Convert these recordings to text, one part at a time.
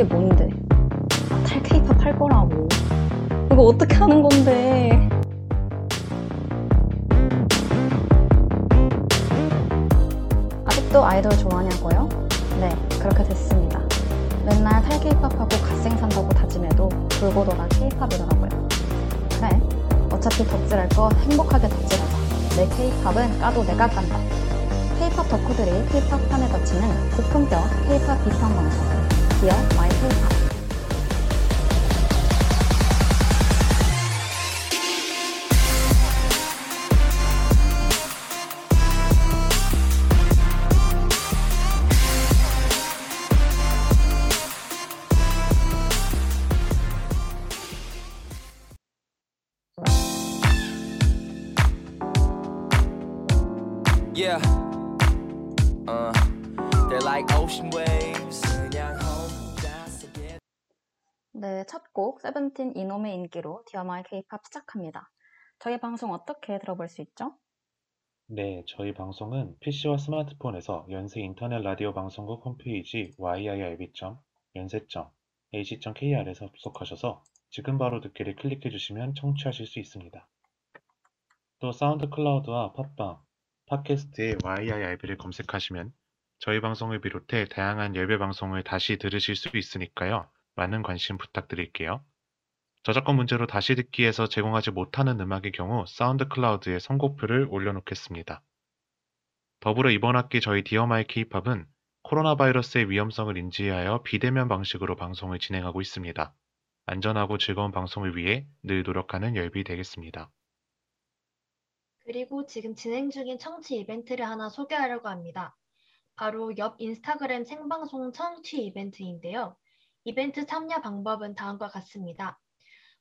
그게 뭔데? 탈 케이팝 할 거라고. 이거 어떻게 하는 건데? 아직도 아이돌 좋아하냐고요? 네, 그렇게 됐습니다. 맨날 탈 케이팝하고 갓생 산다고 다짐해도 돌고 돌아 케이팝이더라고요. 그래, 어차피 덕질할 거 행복하게 덕질하자. 내 케이팝은 까도 내가 깐다. 케이팝 덕후들이 케이팝 판에 닫히는 고품격 케이팝 비평 방송. 기어 마이 케이 이놈의 인기로 디어 마이 케이팝 시작합니다. 저희 방송 어떻게 들어볼 수 있죠? 네, 저희 방송은 PC와 스마트폰에서 연세 인터넷 라디오 방송국 홈페이지 yirb.yonsei.ac.kr에서 접속하셔서 지금 바로 듣기를 클릭해 주시면 청취하실 수 있습니다. 또 사운드 클라우드와 팟빵, 팟캐스트에 yirb를 검색하시면 저희 방송을 비롯해 다양한 열비 방송을 다시 들으실 수 있으니까요. 많은 관심 부탁드릴게요. 저작권 문제로 다시 듣기에서 제공하지 못하는 음악의 경우 사운드 클라우드에 선곡표를 올려놓겠습니다. 더불어 이번 학기 저희 디어마이 케이팝은 코로나 바이러스의 위험성을 인지하여 비대면 방식으로 방송을 진행하고 있습니다. 안전하고 즐거운 방송을 위해 늘 노력하는 열비 되겠습니다. 그리고 지금 진행 중인 청취 이벤트를 하나 소개하려고 합니다. 바로 열비 인스타그램 생방송 청취 이벤트인데요. 이벤트 참여 방법은 다음과 같습니다.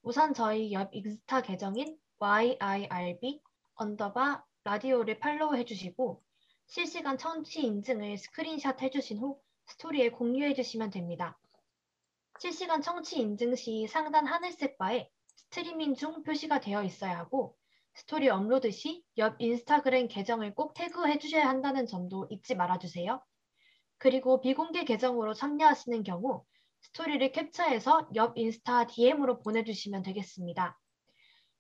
우선 저희 열비 인스타 계정인 YIRB 언더바 라디오를 팔로우 해주시고 실시간 청취 인증을 스크린샷 해주신 후 스토리에 공유해 주시면 됩니다. 실시간 청취 인증 시 상단 하늘색 바에 스트리밍 중 표시가 되어 있어야 하고 스토리 업로드 시 열비 인스타그램 계정을 꼭 태그해 주셔야 한다는 점도 잊지 말아주세요. 그리고 비공개 계정으로 참여하시는 경우 스토리를 캡처해서 옆 인스타 DM으로 보내주시면 되겠습니다.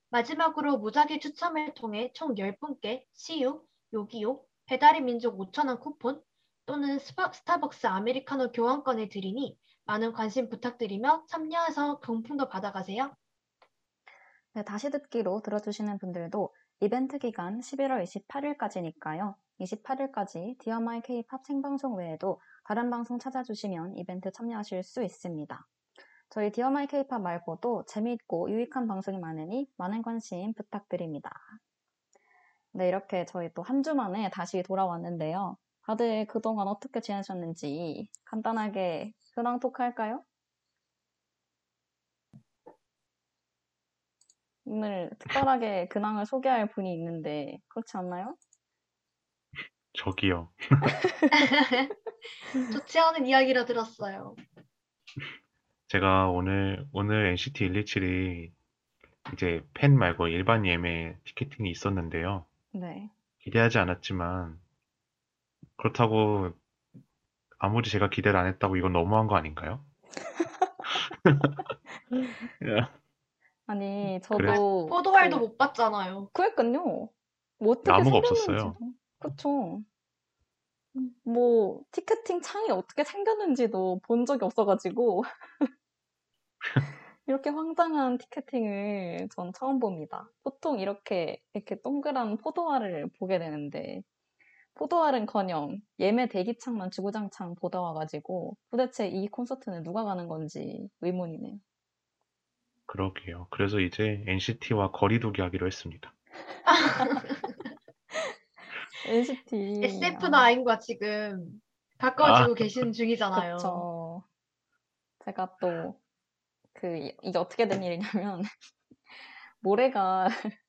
마지막으로 무작위 추첨을 통해 총 10분께 CU, 요기요, 배달의 민족 5,000원 쿠폰 또는 스파, 스타벅스 아메리카노 교환권을 드리니 많은 관심 부탁드리며 참여해서 경품도 받아가세요. 네, 다시 듣기로 들어주시는 분들도 이벤트 기간 11월 28일까지니까요. 28일까지 디어 마이 케이팝 생방송 외에도 다른 방송 찾아주시면 이벤트 참여하실 수 있습니다. 저희 디어 마이 케이팝 말고도 재미있고 유익한 방송이 많으니 많은 관심 부탁드립니다. 네, 이렇게 저희 또 한 주 만에 다시 돌아왔는데요. 다들 그동안 어떻게 지내셨는지 간단하게 근황 토크 할까요? 오늘 특별하게 근황을 소개할 분이 있는데 그렇지 않나요? 저기요. 좋지 않은 이야기를 들었어요. 제가 오늘, 오늘 NCT 127이 이제 팬 말고 일반 예매 티켓팅이 있었는데요. 네. 기대하지 않았지만 그렇다고 아무리 제가 기대를 안 했다고 이건 너무한 거 아닌가요? 아니 그래. 저도 포도알도 그- 못 봤잖아요. 그랬군요. 뭐 어떻게 나무가 생겼는지도. 없었어요. 그쵸. 음, 뭐 티켓팅 창이 어떻게 생겼는지도 본 적이 없어가지고 이렇게 황당한 티켓팅을 전 처음 봅니다. 보통 이렇게 이렇게 동그란 포도알을 보게 되는데 포도알은커녕 예매 대기창만 주구장창 보다 와가지고 도대체 이 콘서트는 누가 가는 건지 의문이네요. 그러게요. 그래서 이제 NCT와 거리두기 하기로 했습니다. NCT SF9과 지금 가까워지고 계신 중이잖아요. 그쵸. 제가 또, 그, 이- 이게 어떻게 된 일이냐면, 모래가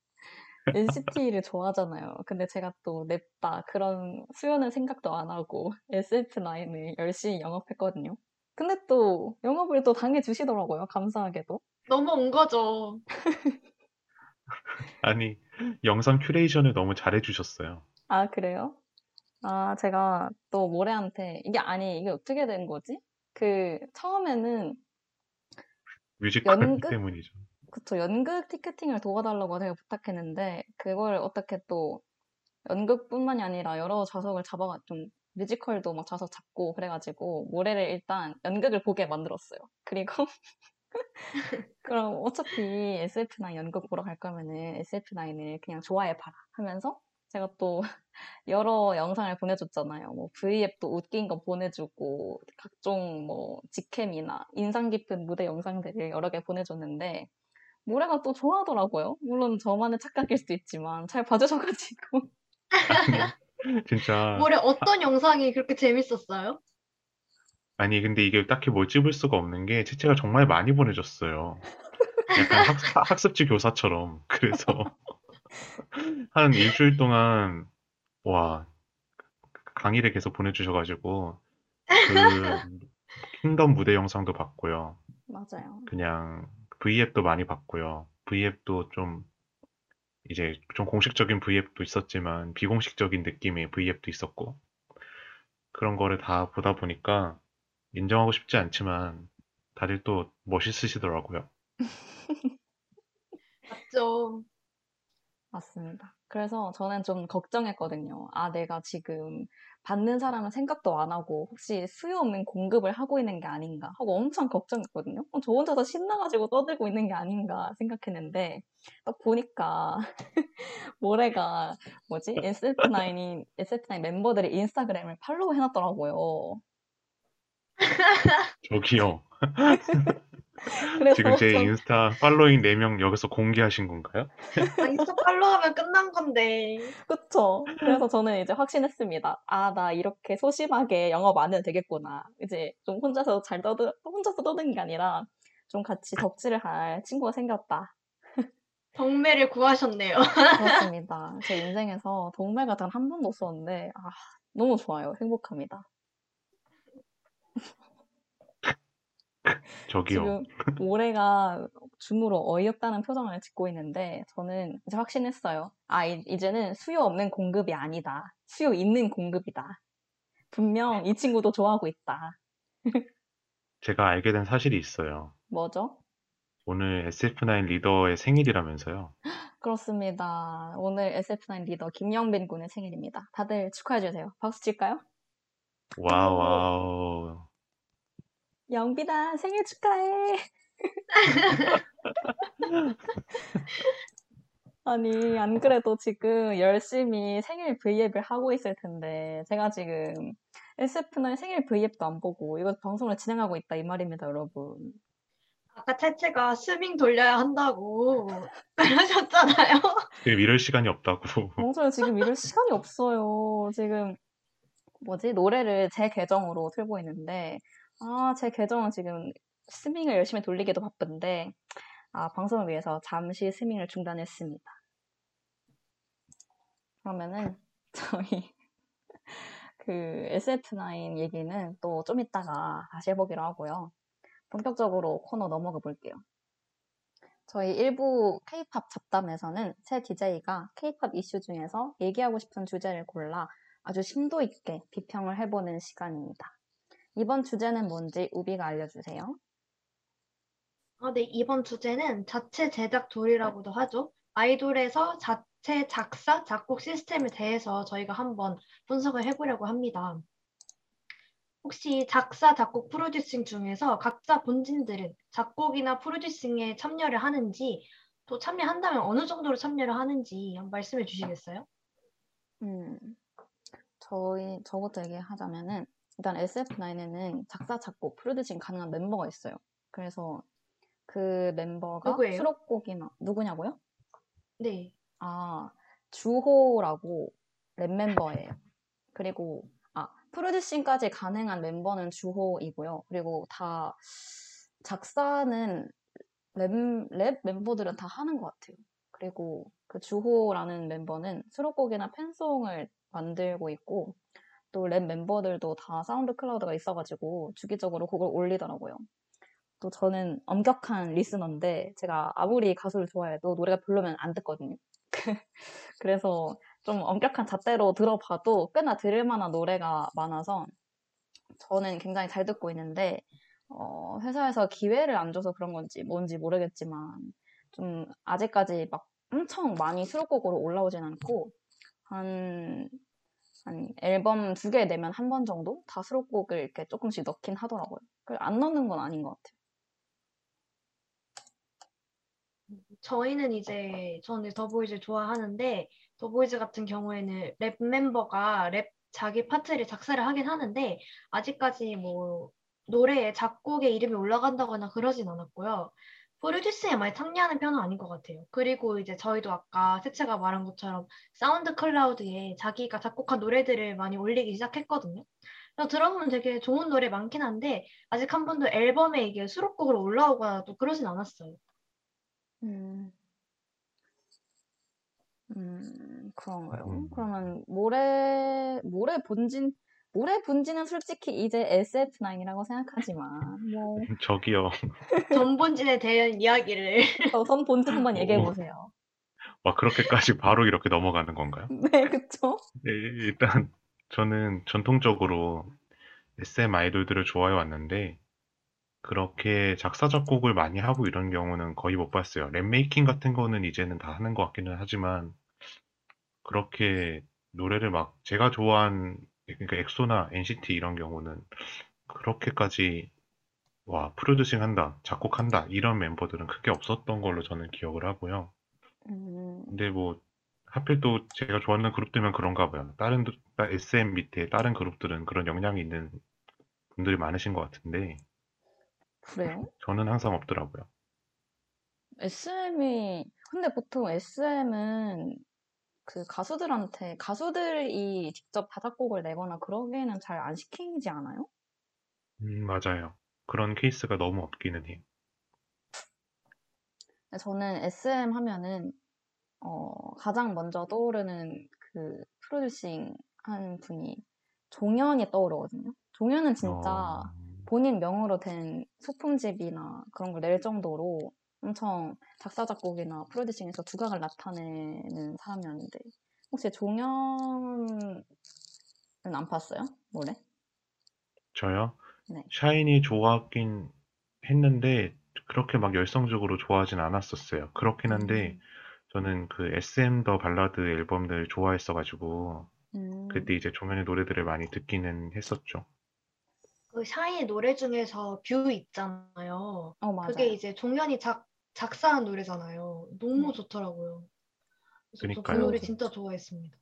NCT를 좋아하잖아요. 근데 제가 또 냅다 그런 수요는 생각도 안 하고 SF9을 열심히 영업했거든요. 근데 또 영업을 또 당해 주시더라고요. 감사하게도. 너무 온 거죠. 아니, 영상 curation을 너무 잘해주셨어요. 아, 그래요? 아, 제가 또 모래한테, 이게 아니, 이게 어떻게 된 거지? 그 처음에는 뮤지컬 연극? 때문이죠. 그쵸 연극 ticketing을 도와달라고 제가 부탁했는데 그걸 어떻게 또 연극뿐만이 아니라 여러 좌석을 잡아가 좀 뮤지컬도 막 좌석 잡고 그래가지고 모레를 일단 연극을 보게 만들었어요. 그리고 그럼 어차피 SF9 연극 보러 갈 거면은 SF9을 그냥 좋아해 봐라 하면서 제가 또 여러 영상을 보내줬잖아요. 뭐 V앱도 웃긴 거 보내주고 각종 뭐 직캠이나 인상 깊은 무대 영상들을 여러 개 보내줬는데 모래가 또 좋아하더라고요. 물론 저만의 착각일 수도 있지만 잘 봐주셔가지고 진짜 올해 어떤 영상이 그렇게 재밌었어요? 아니 근데 이게 딱히 뭘 찝을 수가 없는 게 채채가 정말 많이 보내줬어요. 약간 학, 학습지 교사처럼 그래서 한 일주일 동안 와 강의를 계속 보내주셔가지고 그 킹덤 무대 영상도 봤고요. 맞아요. 그냥 V앱도 많이 봤고요. V앱도 좀 이제 좀 공식적인 V앱도 있었지만 비공식적인 느낌의 V앱도 있었고 그런 거를 다 보다 보니까 인정하고 싶지 않지만 다들 또 멋있으시더라고요. 맞죠. 맞습니다. 그래서 저는 좀 걱정했거든요. 아, 내가 지금 받는 사람은 생각도 안 하고 혹시 수요 없는 공급을 하고 있는 게 아닌가 하고 엄청 걱정했거든요. 어, 저 혼자서 신나가지고 떠들고 있는 게 아닌가 생각했는데 딱 보니까 모레가 뭐지? SF9이 SF9 멤버들의 인스타그램을 팔로우 해놨더라고요. 저기요. 그래서 지금 제 좀- 인스타 팔로잉 4명 여기서 공개하신 건가요? 아, 인스타 팔로우하면 끝난 건데. 그쵸. 그래서 저는 이제 확신했습니다. 아, 나 이렇게 소심하게 영업 안 해도 되겠구나. 이제 좀 혼자서 잘 떠들, 혼자서 떠드는 게 아니라 좀 같이 덕질을 할 친구가 생겼다. 동매를 구하셨네요. 그렇습니다. 제 인생에서 동매가 단 한 번도 없었는데, 아, 너무 좋아요. 행복합니다. 저기요. 지금 올해가 줌으로 어이없다는 표정을 짓고 있는데, 저는 이제 확신했어요. 아, 이- 이제는 수요 없는 공급이 아니다. 수요 있는 공급이다. 분명 이 친구도 좋아하고 있다. 제가 알게 된 사실이 있어요. 뭐죠? 오늘 SF9 리더의 생일이라면서요. 그렇습니다. 오늘 SF9 리더 김영빈 군의 생일입니다. 다들 축하해 주세요. 박수 칠까요? 와우, 와우. 영빈아, 생일 축하해! 아니, 안 그래도 지금 열심히 생일 V앱을 하고 있을 텐데, 제가 지금 SF9 생일 V앱도 안 보고, 이거 방송을 진행하고 있다, 이 말입니다, 여러분. 아까 채채가 스밍 돌려야 한다고 그러셨잖아요. 지금 이럴 시간이 없다고. 방송을 지금 이럴 시간이 없어요. 지금, 뭐지, 노래를 제 계정으로 틀고 있는데, 아, 제 계정은 지금 스밍을 열심히 돌리기도 바쁜데, 아, 방송을 위해서 잠시 스밍을 중단했습니다. 그러면은, 저희, 그, SF9 얘기는 또 좀 이따가 다시 해보기로 하고요. 본격적으로 코너 넘어가 볼게요. 저희 일부 K-팝 잡담에서는 새 DJ가 K-팝 이슈 중에서 얘기하고 싶은 주제를 골라 아주 심도 있게 비평을 해보는 시간입니다. 이번 주제는 뭔지 우비가 알려주세요. 아, 네, 이번 주제는 자체 제작 돌이라고도 하죠. 아이돌에서 자체 작사, 작곡 시스템에 대해서 저희가 한번 분석을 해보려고 합니다. 혹시 작사, 작곡, 프로듀싱 중에서 각자 본진들은 작곡이나 프로듀싱에 참여를 하는지, 또 참여한다면 어느 정도로 참여를 하는지 한번 말씀해 주시겠어요? 음, 저희, 저부터 얘기하자면은, 일단 SF9에는 작사, 작곡, 프로듀싱 가능한 멤버가 있어요. 그래서 그 멤버가 누구예요? 수록곡이나, 누구냐고요? 네. 아, 주호라고 랩 멤버예요. 그리고, 아, producing까지 가능한 멤버는 주호이고요. 그리고 다, 작사는 랩, 랩 멤버들은 다 하는 것 같아요. 그리고 그 주호라는 멤버는 수록곡이나 팬송을 만들고 있고, 또 랩 멤버들도 다 사운드 클라우드가 있어가지고 주기적으로 곡을 올리더라고요. 또 저는 엄격한 리스너인데 제가 아무리 가수를 좋아해도 노래가 별로면 안 듣거든요. 그래서 좀 엄격한 잣대로 들어봐도 꽤나 들을 만한 노래가 많아서 저는 굉장히 잘 듣고 있는데 어, 회사에서 기회를 안 줘서 그런 건지 뭔지 모르겠지만 좀 아직까지 막 엄청 많이 수록곡으로 올라오진 않고 한, 한 앨범 두 개 내면 한 번 정도 다 수록곡을 이렇게 조금씩 넣긴 하더라고요. 그안 넣는 건 아닌 것 같아요. 저희는 이제 저는 더보이즈 좋아하는데 더보이즈 같은 경우에는 랩 멤버가 랩 자기 파트를 작사를 하긴 하는데 아직까지 뭐 노래에 작곡에 이름이 올라간다거나 그러진 않았고요. produce에 많이 참여하는 편은 아닌 것 같아요. 그리고 이제 저희도 아까 세채가 말한 것처럼 사운드 클라우드에 자기가 작곡한 노래들을 많이 올리기 시작했거든요. 그래서 들어보면 되게 좋은 노래 많긴 한데 아직 한 번도 앨범에 이게 수록곡으로 올라오거나 또 그러진 않았어요. 음, 음, 그런가요? 음. 그러면 모래, 모래 본진, 모래 본진은 솔직히 이제 SF9이라고 생각하지만, 뭐, 저기요. 전 본진에 대한 이야기를 전 본진 한번 얘기해 오. 보세요. 와, 그렇게까지 바로 이렇게 넘어가는 건가요? 네, 그쵸? 네, 일단 저는 전통적으로 SM 아이돌들을 좋아해 왔는데 그렇게 작사 작곡을 많이 하고 이런 경우는 거의 못 봤어요. 랩 making 같은 거는 이제는 다 하는 것 같기는 하지만 그렇게 노래를 막 제가 좋아한 그러니까 엑소나 NCT 이런 경우는 그렇게까지 와 producing 한다, 작곡한다 이런 멤버들은 크게 없었던 걸로 저는 기억을 하고요. 음, 근데 뭐 하필 또 제가 좋아하는 그룹들만 그런가 봐요. 다른 SM 밑에 다른 그룹들은 그런 역량이 있는 분들이 많으신 것 같은데 그래요? 저는 항상 없더라고요. SM이, 근데 보통 SM은 그 가수들한테, 가수들이 직접 다작곡을 내거나 그러기에는 잘 안 시키지 않아요? 음, 맞아요. 그런 케이스가 너무 없기는 해요. 저는 SM 하면은, 어, 가장 먼저 떠오르는 그 프로듀싱 한 분이 종현이 떠오르거든요. 종현은 진짜 어, 본인 명으로 된 소품집이나 그런 걸 낼 정도로 엄청 작사, 작곡이나 프로듀싱에서 두각을 나타내는 사람이었는데, 혹시 종현은 안 봤어요? 노래? 저요? 네. 샤이니 좋아하긴 했는데 그렇게 막 열성적으로 좋아하진 않았었어요. 그렇긴 한데 저는 그 SM 더 발라드 앨범들 좋아했어가지고 음, 그때 이제 종현의 노래들을 많이 듣기는 했었죠. 그 샤이니 노래 중에서 View 있잖아요. 어, 맞아요. 그게 이제 종현이 작, 작사한 노래잖아요. 너무 네. 좋더라고요. 그래서 저그 그니까요. 노래 진짜 좋아했습니다.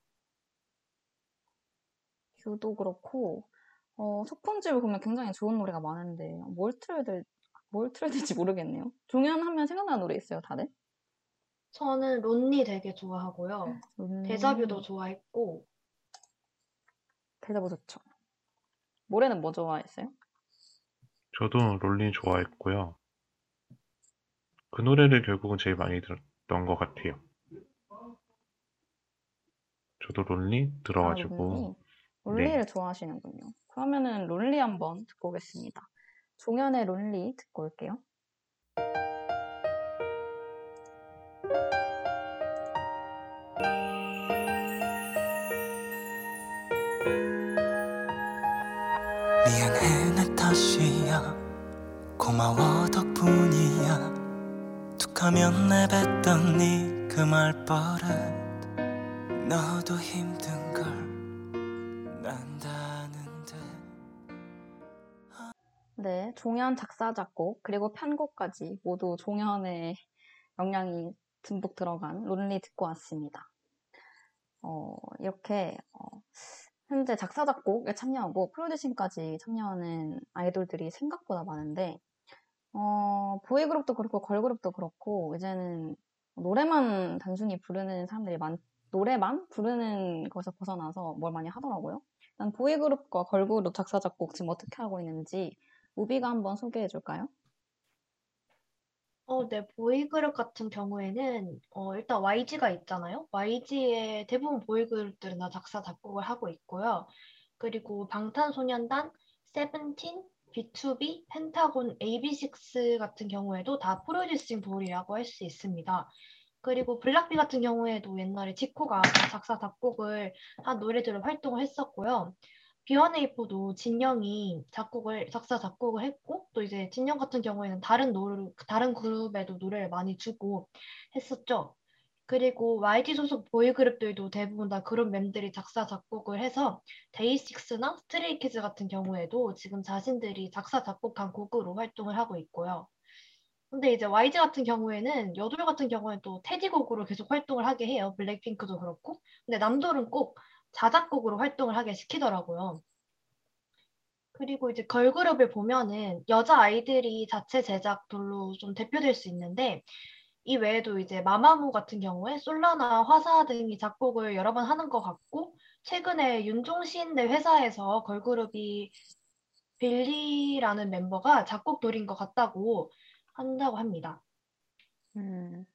View도 그렇고, 어, 소품집을 보면 굉장히 좋은 노래가 많은데, 뭘 틀어야 될, 뭘 틀어야 될지 모르겠네요. 종현 하면 생각나는 노래 있어요, 다들? 저는 론니 되게 좋아하고요. 음, 데자뷰도 좋아했고 대자보 좋죠. 모래는 뭐 좋아했어요? 저도 롤린 좋아했고요. 그 노래를 결국은 제일 많이 들었던 것 같아요. 저도 롤리 아, 들어가지고? 네. 론리를 좋아하시는군요. 그러면은 론리 한번 듣고 오겠습니다. 종현의 론리 듣고 올게요. 미안해 내 탓이야 고마워 덕분이야 툭하면 내뱉던 네 그 말버릇 너도 힘든 걸 난다는데 네, 종현 작사, 작곡, 그리고 편곡까지 모두 종현의 역량이 듬뿍 들어간 론리 듣고 왔습니다. 어, 이렇게, 어, 현재 작사, 작곡에 참여하고 프로듀싱까지 참여하는 아이돌들이 생각보다 많은데, 어, 보이그룹도 그렇고 걸그룹도 그렇고, 이제는 노래만 단순히 부르는 사람들이 많, 노래만 부르는 것에서 벗어나서 뭘 많이 하더라고요. 일단 보이그룹과 걸그룹 작사, 작곡 지금 어떻게 하고 있는지 우비가 한번 소개해 줄까요? 어, 네, 보이그룹 같은 경우에는 어, 일단 YG가 있잖아요. YG의 대부분 보이그룹들은 다 작사, 작곡을 하고 있고요. 그리고 방탄소년단, 세븐틴, BTOB, 펜타곤, AB6 같은 경우에도 다 producing 돌이라고 할 수 있습니다. 그리고 블락비 같은 경우에도 옛날에 지코가 다 작사, 작곡을 한 노래들을 활동을 했었고요. B1A4도 진영이 작곡을, 작사, 작곡을 했고, 또 이제 진영 같은 경우에는 다른 노래, 다른 그룹에도 노래를 많이 주고 했었죠. 그리고 YG 소속 보이그룹들도 대부분 다 그룹 멤들이 작사, 작곡을 해서 데이식스나 스트레이키즈 같은 경우에도 지금 자신들이 작사, 작곡한 곡으로 활동을 하고 있고요. 근데 이제 YG 같은 경우에는 여돌 같은 경우에는 또 테디곡으로 계속 활동을 하게 해요. 블랙핑크도 그렇고. 근데 남돌은 꼭 자작곡으로 활동을 하게 시키더라고요. 그리고 이제 걸그룹을 보면은 여자 아이들이 자체 제작돌로 좀 대표될 수 있는데 이 외에도 이제 마마무 같은 경우에 솔라나 화사 등이 작곡을 여러 번 하는 것 같고 최근에 윤종신네 회사에서 걸그룹이 빌리라는 멤버가 작곡 돌인 것 같다고 한다고 합니다. 음.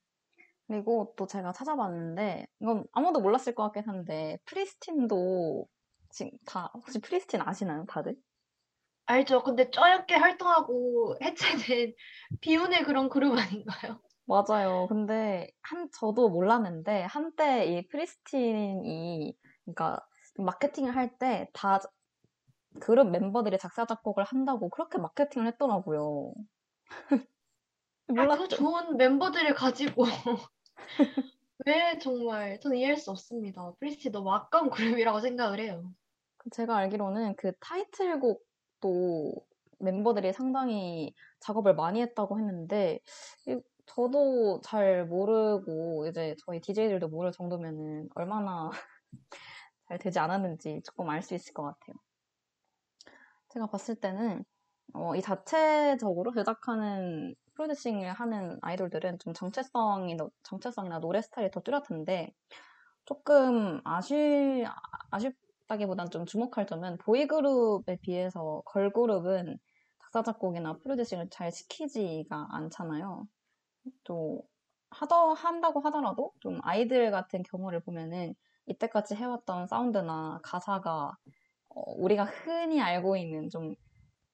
그리고 또 제가 찾아봤는데, 이건 아무도 몰랐을 것 같긴 한데, 프리스틴도 지금 다, 혹시 프리스틴 아시나요, 다들? 알죠? 근데 짧게 활동하고 해체된 비운의 그런 그룹 아닌가요? 맞아요. 근데 한 저도 몰랐는데 한때 이 프리스틴이 그러니까 마케팅을 할 때 다 그룹 멤버들이 작사 작곡을 한다고 그렇게 마케팅을 했더라고요. 아, 그? 좋은 멤버들을 가지고 왜 정말 저는 이해할 수 없습니다. 프리스틴 너무 아까운 그룹이라고 생각을 해요. 제가 알기로는 그 타이틀곡도 멤버들이 상당히 작업을 많이 했다고 했는데 이- 저도 잘 모르고 이제 저희 DJ들도 모를 정도면은 얼마나 잘 되지 않았는지 조금 알 수 있을 것 같아요. 제가 봤을 때는 어, 이 자체적으로 제작하는 프로듀싱을 하는 아이돌들은 좀 정체성이 너- 정체성이나 노래 스타일이 더 뚜렷한데 조금 아쉬 아쉽다기보단 좀 주목할 점은 보이그룹에 비해서 걸그룹은 작사 작곡이나 프로듀싱을 잘 시키지가 않잖아요. 또 하더 한다고 하더라도 좀 아이들 같은 경우를 보면은 이때까지 해왔던 사운드나 가사가 어, 우리가 흔히 알고 있는 좀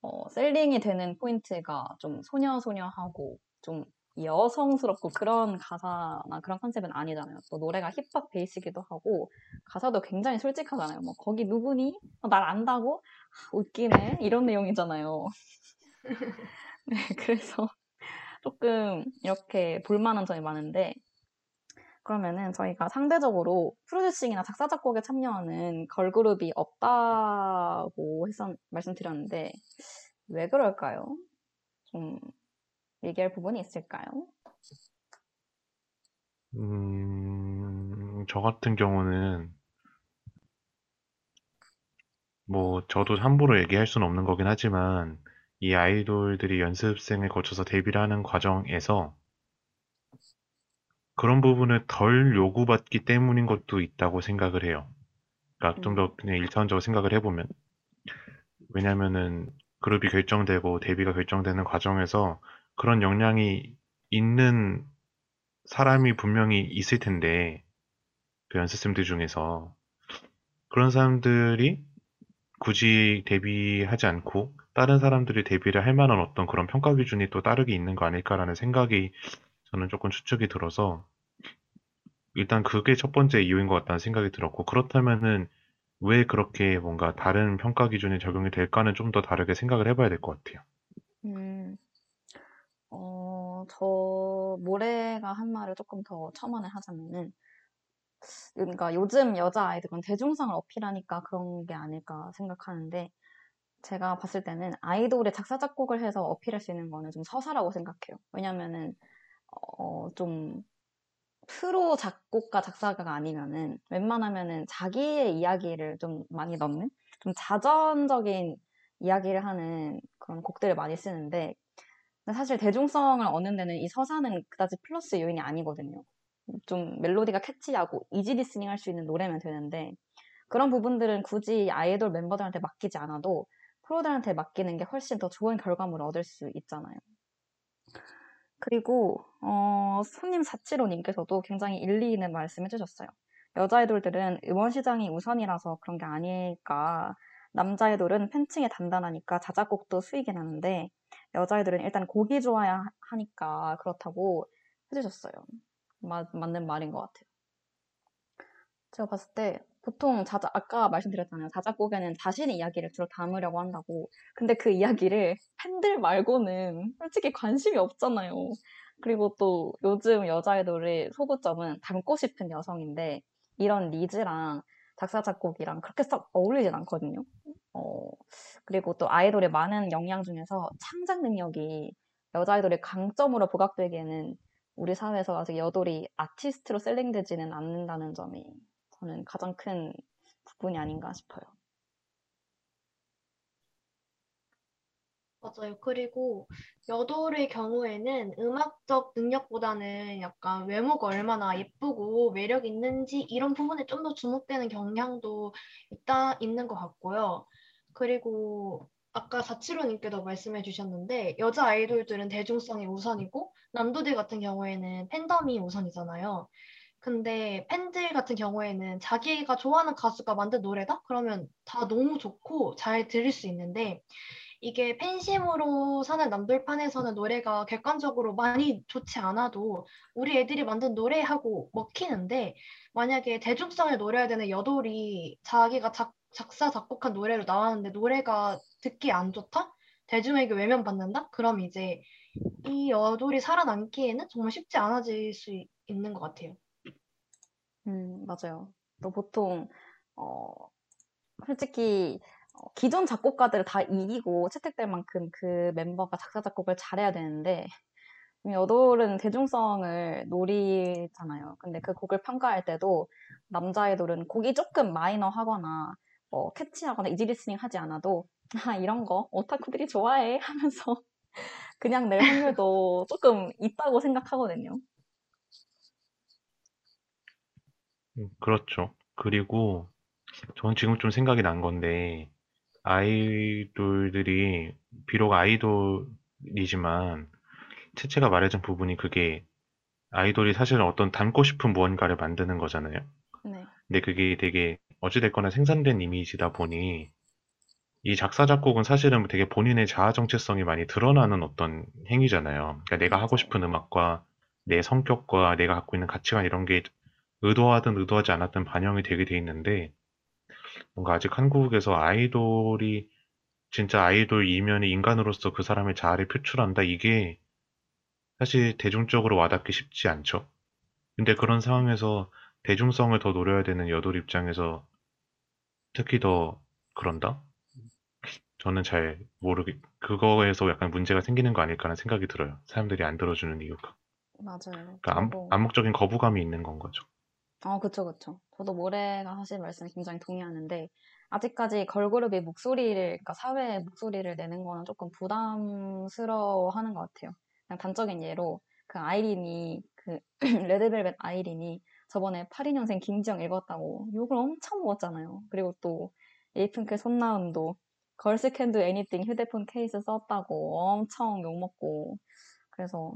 어, 셀링이 되는 포인트가 좀 소녀소녀하고 좀 여성스럽고 그런 가사나 그런 컨셉은 아니잖아요. 또 노래가 힙합 베이스기도 하고 가사도 굉장히 솔직하잖아요. 뭐 거기 누구니? 어, 날 안다고? 하, 웃기네 이런 내용이잖아요. 네, 그래서 조금 이렇게 볼만한 점이 많은데 그러면은 저희가 상대적으로 프로듀싱이나 작사 작곡에 참여하는 걸그룹이 없다고 했었, 말씀드렸는데 왜 그럴까요? 좀 얘기할 부분이 있을까요? 음, 저 같은 경우는 뭐 저도 함부로 얘기할 수는 없는 거긴 하지만 이 아이돌들이 연습생을 거쳐서 데뷔를 하는 과정에서 그런 부분을 덜 요구받기 때문인 것도 있다고 생각을 해요. 그러니까 좀더 그냥 일차원적으로 생각을 해보면. 왜냐면은 그룹이 결정되고 데뷔가 결정되는 과정에서 그런 역량이 있는 사람이 분명히 있을 텐데 그 연습생들 중에서. 그런 사람들이 굳이 데뷔하지 않고 다른 사람들이 데뷔를 할 만한 어떤 그런 평가 기준이 또 다르게 있는 거 아닐까라는 생각이 저는 조금 추측이 들어서 일단 그게 첫 번째 이유인 것 같다는 생각이 들었고 그렇다면은 왜 그렇게 뭔가 다른 평가 기준이 적용이 될까는 좀 더 다르게 생각을 해봐야 될 것 같아요. 음, 어, 저 모래가 한 말을 조금 더 첨언을 하자면은 그러니까 요즘 여자 아이들은 대중성을 어필하니까 그런 게 아닐까 생각하는데 제가 봤을 때는 아이돌이 작사 작곡을 해서 어필할 수 있는 거는 좀 서사라고 생각해요. 왜냐면은 어, 좀 프로 작곡가 작사가가 아니면은 웬만하면은 자기의 이야기를 좀 많이 넣는 좀 자전적인 이야기를 하는 그런 곡들을 많이 쓰는데 사실 대중성을 얻는 데는 이 서사는 그다지 플러스 요인이 아니거든요. 좀 멜로디가 catchy하고 easy listening 할 수 있는 노래면 되는데 그런 부분들은 굳이 아이돌 멤버들한테 맡기지 않아도 프로들한테 맡기는 게 훨씬 더 좋은 결과물을 얻을 수 있잖아요. 그리고 어, 손님 475님께서도 굉장히 일리 있는 말씀 해 주셨어요. 여자 아이돌들은 음원 시장이 우선이라서 그런 게 아닐까. 남자 아이돌은 팬층이 단단하니까 자작곡도 수익이 나는데 여자 아이돌은 일단 곡이 좋아야 하니까 그렇다고 해주셨어요. 맞, 맞는 말인 것 같아요. 제가 봤을 때 보통 자자, 아까 말씀드렸잖아요. 자작곡에는 자신의 이야기를 주로 담으려고 한다고. 근데 그 이야기를 팬들 말고는 솔직히 관심이 없잖아요. 그리고 또 요즘 여자 아이돌의 소구점은 닮고 싶은 여성인데 이런 니즈랑 작사, 작곡이랑 그렇게 썩 어울리진 않거든요. 어, 그리고 또 아이돌의 많은 역량 중에서 창작 능력이 여자 아이돌의 강점으로 부각되기에는 우리 사회에서 아직 여돌이 아티스트로 셀링되지는 않는다는 점이 저는 가장 큰 부분이 아닌가 싶어요. 맞아요. 그리고 여돌의 경우에는 음악적 능력보다는 약간 외모가 얼마나 예쁘고 매력 있는지 이런 부분에 좀 더 주목되는 경향도 있다, 있는 것 같고요. 그리고 아까 사치로님께도 말씀해 주셨는데 여자 아이돌들은 대중성이 우선이고 남도들 같은 경우에는 팬덤이 우선이잖아요. 근데 팬들 같은 경우에는 자기가 좋아하는 가수가 만든 노래다? 그러면 다 너무 좋고 잘 들을 수 있는데 이게 팬심으로 사는 남돌판에서는 노래가 객관적으로 많이 좋지 않아도 우리 애들이 만든 노래하고 먹히는데 만약에 대중성을 노려야 되는 여돌이 자기가 작, 작사 작곡한 노래로 나왔는데 노래가 듣기 안 좋다? 대중에게 외면받는다? 그럼 이제 이 여돌이 살아남기에는 정말 쉽지 않아질 수 있- 있는 것 같아요. 음, 맞아요. 또 보통, 어, 솔직히, 어, 기존 작곡가들을 다 이기고 채택될 만큼 그 멤버가 작사, 작곡을 잘해야 되는데, 여돌은 대중성을 노리잖아요. 근데 그 곡을 평가할 때도 남자 아이돌은 곡이 조금 마이너 하거나, 뭐, catchy하거나 easy listening 하지 않아도, 아, 이런 거 오타쿠들이 좋아해 하면서 그냥 낼 확률도 조금 있다고 생각하거든요. 음, 그렇죠. 그리고 저는 지금 좀 생각이 난 건데, 아이돌들이, 비록 아이돌이지만, 채채가 말해준 부분이 그게 아이돌이 사실은 어떤 닮고 싶은 무언가를 만드는 거잖아요. 네. 근데 그게 되게 어찌됐거나 생산된 이미지다 보니, 이 작사, 작곡은 사실은 되게 본인의 자아 정체성이 많이 드러나는 어떤 행위잖아요. 그러니까 내가 하고 싶은 음악과 내 성격과 내가 갖고 있는 가치관 이런 게 의도하든 의도하지 않았든 반영이 되게 돼 있는데, 뭔가 아직 한국에서 아이돌이 진짜 아이돌 이면의 인간으로서 그 사람의 자아를 표출한다, 이게 사실 대중적으로 와닿기 쉽지 않죠. 근데 그런 상황에서 대중성을 더 노려야 되는 여돌 입장에서 특히 더 그런다? 저는 잘 모르겠, 그거에서 약간 문제가 생기는 거 아닐까라는 생각이 들어요. 사람들이 안 들어주는 이유가. 맞아요. 그러니까 암, 저도- 암묵적인 거부감이 있는 건 거죠. 어, 그쵸, 그쵸. 저도 모래가 하신 말씀에 굉장히 동의하는데, 아직까지 걸그룹이 목소리를, 그러니까 사회의 목소리를 내는 거는 조금 부담스러워 하는 것 같아요. 그냥 단적인 예로, 그 아이린이, 그, 레드벨벳 아이린이 저번에 82년생 김지영 읽었다고 욕을 엄청 먹었잖아요. 그리고 또, 에이핑크 손나은도 Girls can do anything 휴대폰 케이스 썼다고 엄청 욕먹고, 그래서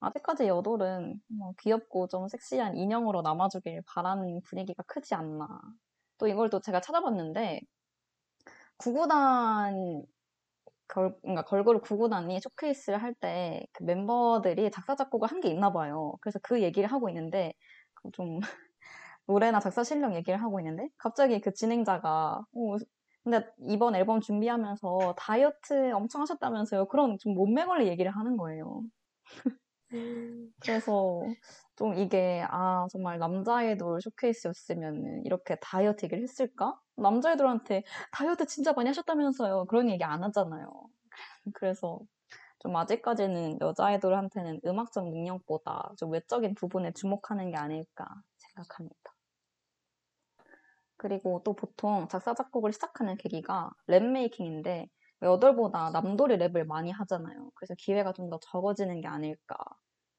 아직까지 여돌은 뭐 귀엽고 좀 섹시한 인형으로 남아주길 바라는 분위기가 크지 않나. 또 이걸 또 제가 찾아봤는데, 구구단, 걸, 그러니까 걸그룹 구구단이 쇼케이스를 할 때 그 멤버들이 작사, 작곡을 한 게 있나 봐요. 그래서 그 얘기를 하고 있는데, 그좀 노래나 작사 실력 얘기를 하고 있는데, 갑자기 그 진행자가, 어, 근데 이번 앨범 준비하면서 다이어트 엄청 하셨다면서요. 그런 좀 몸매 관리 얘기를 하는 거예요. 음, 그래서 좀 이게 아 정말 남자 아이돌 쇼케이스였으면 이렇게 다이어트 얘기를 했을까? 남자 아이돌한테 다이어트 진짜 많이 하셨다면서요. 그런 얘기 안 하잖아요. 그래서 좀 아직까지는 여자 아이돌한테는 음악적 능력보다 좀 외적인 부분에 주목하는 게 아닐까 생각합니다. 그리고 또 보통 작사 작곡을 시작하는 계기가 랩 making인데 여돌보다 남돌이 랩을 많이 하잖아요. 그래서 기회가 좀 더 적어지는 게 아닐까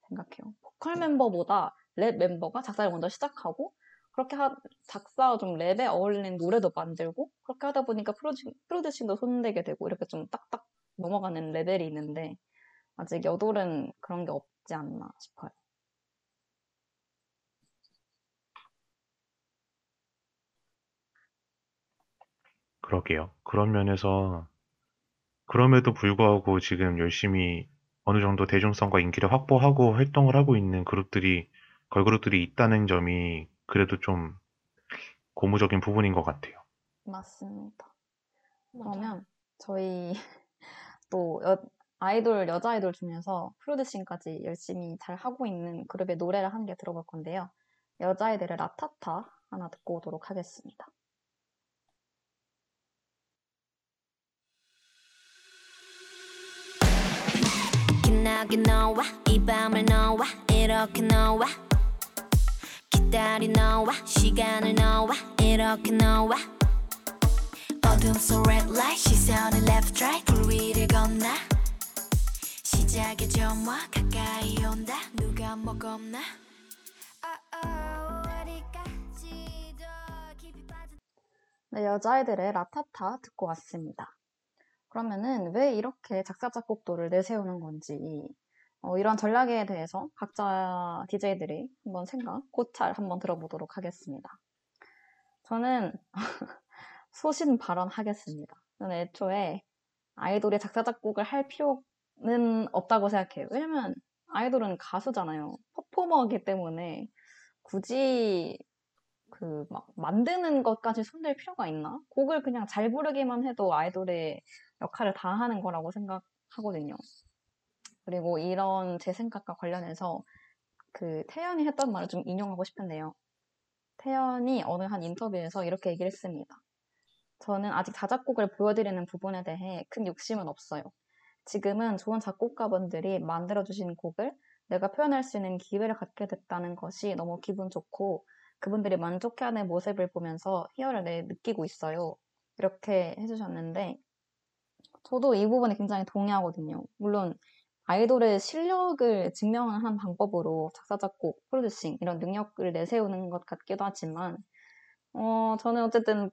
생각해요. 보컬 멤버보다 랩 멤버가 작사를 먼저 시작하고 그렇게 하, 작사 좀 랩에 어울리는 노래도 만들고 그렇게 하다 보니까 프로듀, 프로듀싱도 손대게 되고 이렇게 좀 딱딱 넘어가는 레벨이 있는데 아직 여돌은 그런 게 없지 않나 싶어요. 그러게요. 그런 면에서 그럼에도 불구하고 지금 열심히 어느 정도 대중성과 인기를 확보하고 활동을 하고 있는 그룹들이 걸그룹들이 있다는 점이 그래도 좀 고무적인 부분인 것 같아요. 맞습니다. 그러면 저희 또 여, 아이돌, 여자 아이돌 중에서 프로듀싱까지 열심히 잘 하고 있는 그룹의 노래를 한 개 들어볼 건데요. 여자아이들의 라타타 하나 듣고 오도록 하겠습니다. 기나게 너와 이 밤을 너와 이렇게 너와 기다리 너와 시간을 너와 이렇게 너와 어둠 속 red light 시선을 left right 불 위를 건너 시작의 점화 가까이 온다 누가 더 깊이 빠져 네, 여자아이들의 라타타 듣고 왔습니다. 그러면은 왜 이렇게 작사, 작곡도를 내세우는 건지, 어, 이런 전략에 대해서 각자 DJ들이 한번 생각, 고찰 한번 들어보도록 하겠습니다. 저는 소신 발언하겠습니다. 저는 애초에 아이돌이 작사, 작곡을 할 필요는 없다고 생각해요. 왜냐면 아이돌은 가수잖아요. 퍼포머이기 때문에 굳이 그 막 만드는 것까지 손댈 필요가 있나? 곡을 그냥 잘 부르기만 해도 아이돌의 역할을 다 하는 거라고 생각하거든요. 그리고 이런 제 생각과 관련해서 그 태연이 했던 말을 좀 인용하고 싶은데요. 태연이 어느 한 인터뷰에서 이렇게 얘기를 했습니다. 저는 아직 자작곡을 보여드리는 부분에 대해 큰 욕심은 없어요. 지금은 좋은 작곡가분들이 만들어주신 곡을 내가 표현할 수 있는 기회를 갖게 됐다는 것이 너무 기분 좋고 그분들이 만족해하는 모습을 보면서 희열을 내 느끼고 있어요. 이렇게 해주셨는데 저도 이 부분에 굉장히 동의하거든요. 물론 아이돌의 실력을 증명하는 방법으로 작사, 작곡, 프로듀싱 이런 능력을 내세우는 것 같기도 하지만 어, 저는 어쨌든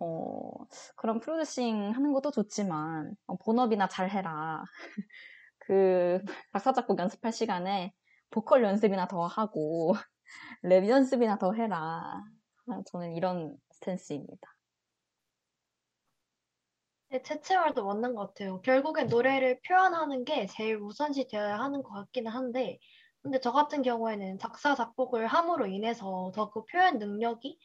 어, 그런 프로듀싱 하는 것도 좋지만 어, 본업이나 잘해라. 그 작사, 작곡 연습할 시간에 보컬 연습이나 더 하고 랩 연습이나 더 해라. 아, 저는 이런 스탠스입니다. 네, 채채말도 맞는 것 같아요. 결국엔 노래를 표현하는 게 제일 우선시 되어야 하는 것 같기는 한데, 근데 저 같은 경우에는 작사, 작곡을 함으로 인해서 더 그 표현 능력이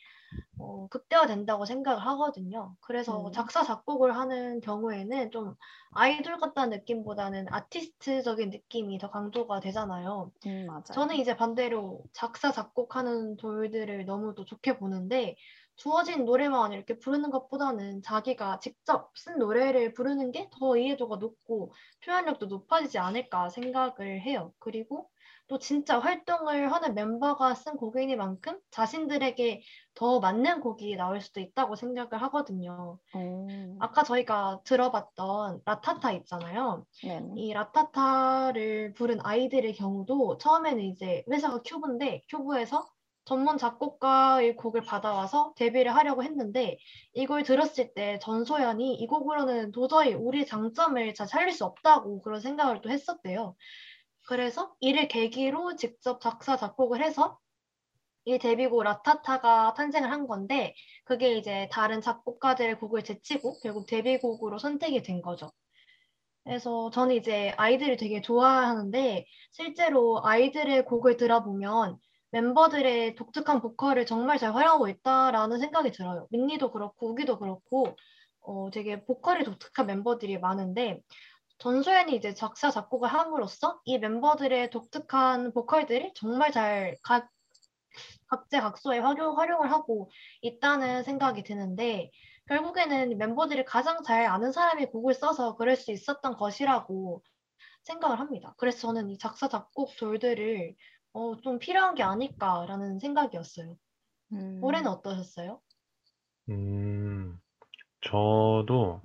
어, 극대화된다고 생각을 하거든요. 그래서 음. 작사, 작곡을 하는 경우에는 좀 아이돌 같다는 느낌보다는 아티스트적인 느낌이 더 강조가 되잖아요. 음, 맞아요. 저는 이제 반대로 작사, 작곡하는 돌들을 너무도 좋게 보는데 주어진 노래만 이렇게 부르는 것보다는 자기가 직접 쓴 노래를 부르는 게 더 이해도가 높고 표현력도 높아지지 않을까 생각을 해요. 그리고 또 진짜 활동을 하는 멤버가 쓴 곡이니만큼 자신들에게 더 맞는 곡이 나올 수도 있다고 생각을 하거든요. 어, 아까 저희가 들어봤던 라타타 있잖아요. 네네. 이 라타타를 부른 아이들의 경우도 처음에는 이제 회사가 큐브인데 큐브에서 전문 작곡가의 곡을 받아와서 데뷔를 하려고 했는데 이걸 들었을 때 전소연이 이 곡으로는 도저히 우리 장점을 잘 살릴 수 없다고 그런 생각을 또 했었대요. 그래서 이를 계기로 직접 작사 작곡을 해서 이 데뷔곡 라타타가 탄생을 한 건데 그게 이제 다른 작곡가들의 곡을 제치고 결국 데뷔곡으로 선택이 된 거죠. 그래서 저는 이제 아이들을 되게 좋아하는데 실제로 아이들의 곡을 들어보면 멤버들의 독특한 보컬을 정말 잘 활용하고 있다라는 생각이 들어요. 민니도 그렇고 우기도 그렇고 어, 되게 보컬이 독특한 멤버들이 많은데 전소연이 이제 작사 작곡을 함으로써 이 멤버들의 독특한 보컬들이 정말 잘 각, 각재각소에 활용, 활용을 하고 있다는 생각이 드는데 결국에는 멤버들이 가장 잘 아는 사람이 곡을 써서 그럴 수 있었던 것이라고 생각을 합니다. 그래서 저는 이 작사 작곡 돌들을 어, 좀 필요한 게 아닐까라는 생각이었어요. 음, 올해는 어떠셨어요? 음, 저도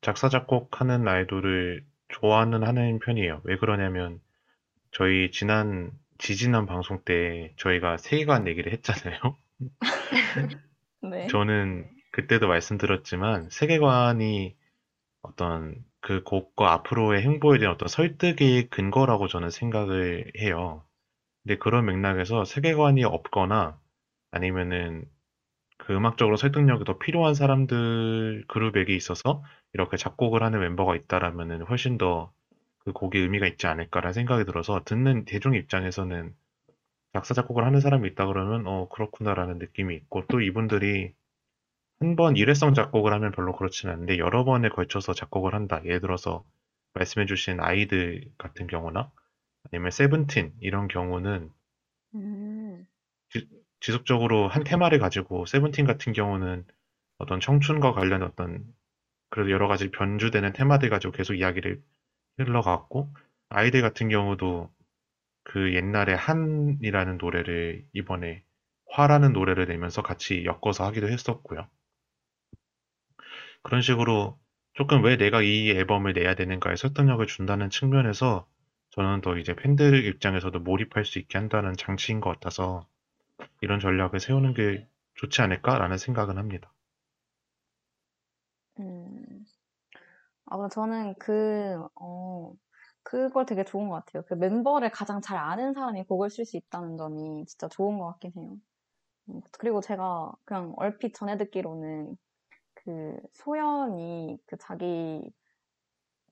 작사, 작곡하는 아이돌을 좋아는 하는 편이에요. 왜 그러냐면, 저희 지난, 지지난 방송 때 저희가 세계관 얘기를 했잖아요. 네. 저는 그때도 말씀드렸지만, 세계관이 어떤 그 곡과 앞으로의 행보에 대한 어떤 설득의 근거라고 저는 생각을 해요. 근데 그런 맥락에서 세계관이 없거나 아니면은 그 음악적으로 설득력이 더 필요한 사람들 그룹에게 있어서 이렇게 작곡을 하는 멤버가 있다라면은 훨씬 더 그 곡에 의미가 있지 않을까라는 생각이 들어서 듣는 대중 입장에서는 작사, 작곡을 하는 사람이 있다 그러면, 어, 그렇구나라는 느낌이 있고, 또 이분들이 한 번 일회성 작곡을 하면 별로 그렇지는 않은데, 여러 번에 걸쳐서 작곡을 한다. 예를 들어서, 말씀해 주신 아이들 같은 경우나, 아니면 세븐틴, 이런 경우는 음, 지속적으로 한 테마를 가지고, 세븐틴 같은 경우는 어떤 청춘과 관련 어떤, 그래도 여러 가지 변주되는 테마들 가지고 계속 이야기를 흘러갔고, 아이들 같은 경우도 그 옛날에 한이라는 노래를 이번에 화라는 노래를 내면서 같이 엮어서 하기도 했었고요. 그런 식으로 조금 왜 내가 이 앨범을 내야 되는가에 설득력을 준다는 측면에서 저는 더 이제 팬들 입장에서도 몰입할 수 있게 한다는 장치인 것 같아서 이런 전략을 세우는 게 좋지 않을까라는 생각은 합니다. 음. 아, 저는 그, 어, 그걸 되게 좋은 것 같아요. 그 멤버를 가장 잘 아는 사람이 곡을 쓸 수 있다는 점이 진짜 좋은 것 같긴 해요. 음, 그리고 제가 그냥 얼핏 전해 듣기로는 그 소연이 그 자기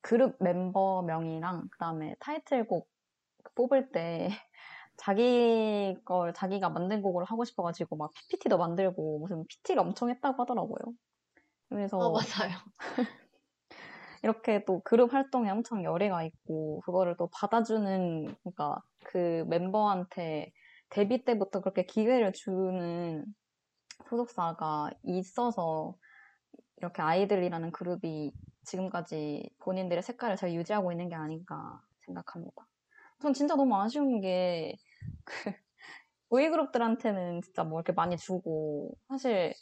그룹 멤버명이랑 그다음에 타이틀곡 뽑을 때 자기 걸 자기가 만든 곡으로 하고 싶어가지고 막 PPT도 만들고 무슨 PT를 엄청 했다고 하더라고요. 그래서 어, 맞아요. 이렇게 또 그룹 활동에 엄청 열의가 있고 그거를 또 받아주는 그러니까 그 멤버한테 데뷔 때부터 그렇게 기회를 주는 소속사가 있어서 이렇게 아이들이라는 그룹이 지금까지 본인들의 색깔을 잘 유지하고 있는 게 아닌가 생각합니다. 전 진짜 너무 아쉬운 게, 그, 보이그룹들한테는 진짜 뭐 이렇게 많이 주고, 사실,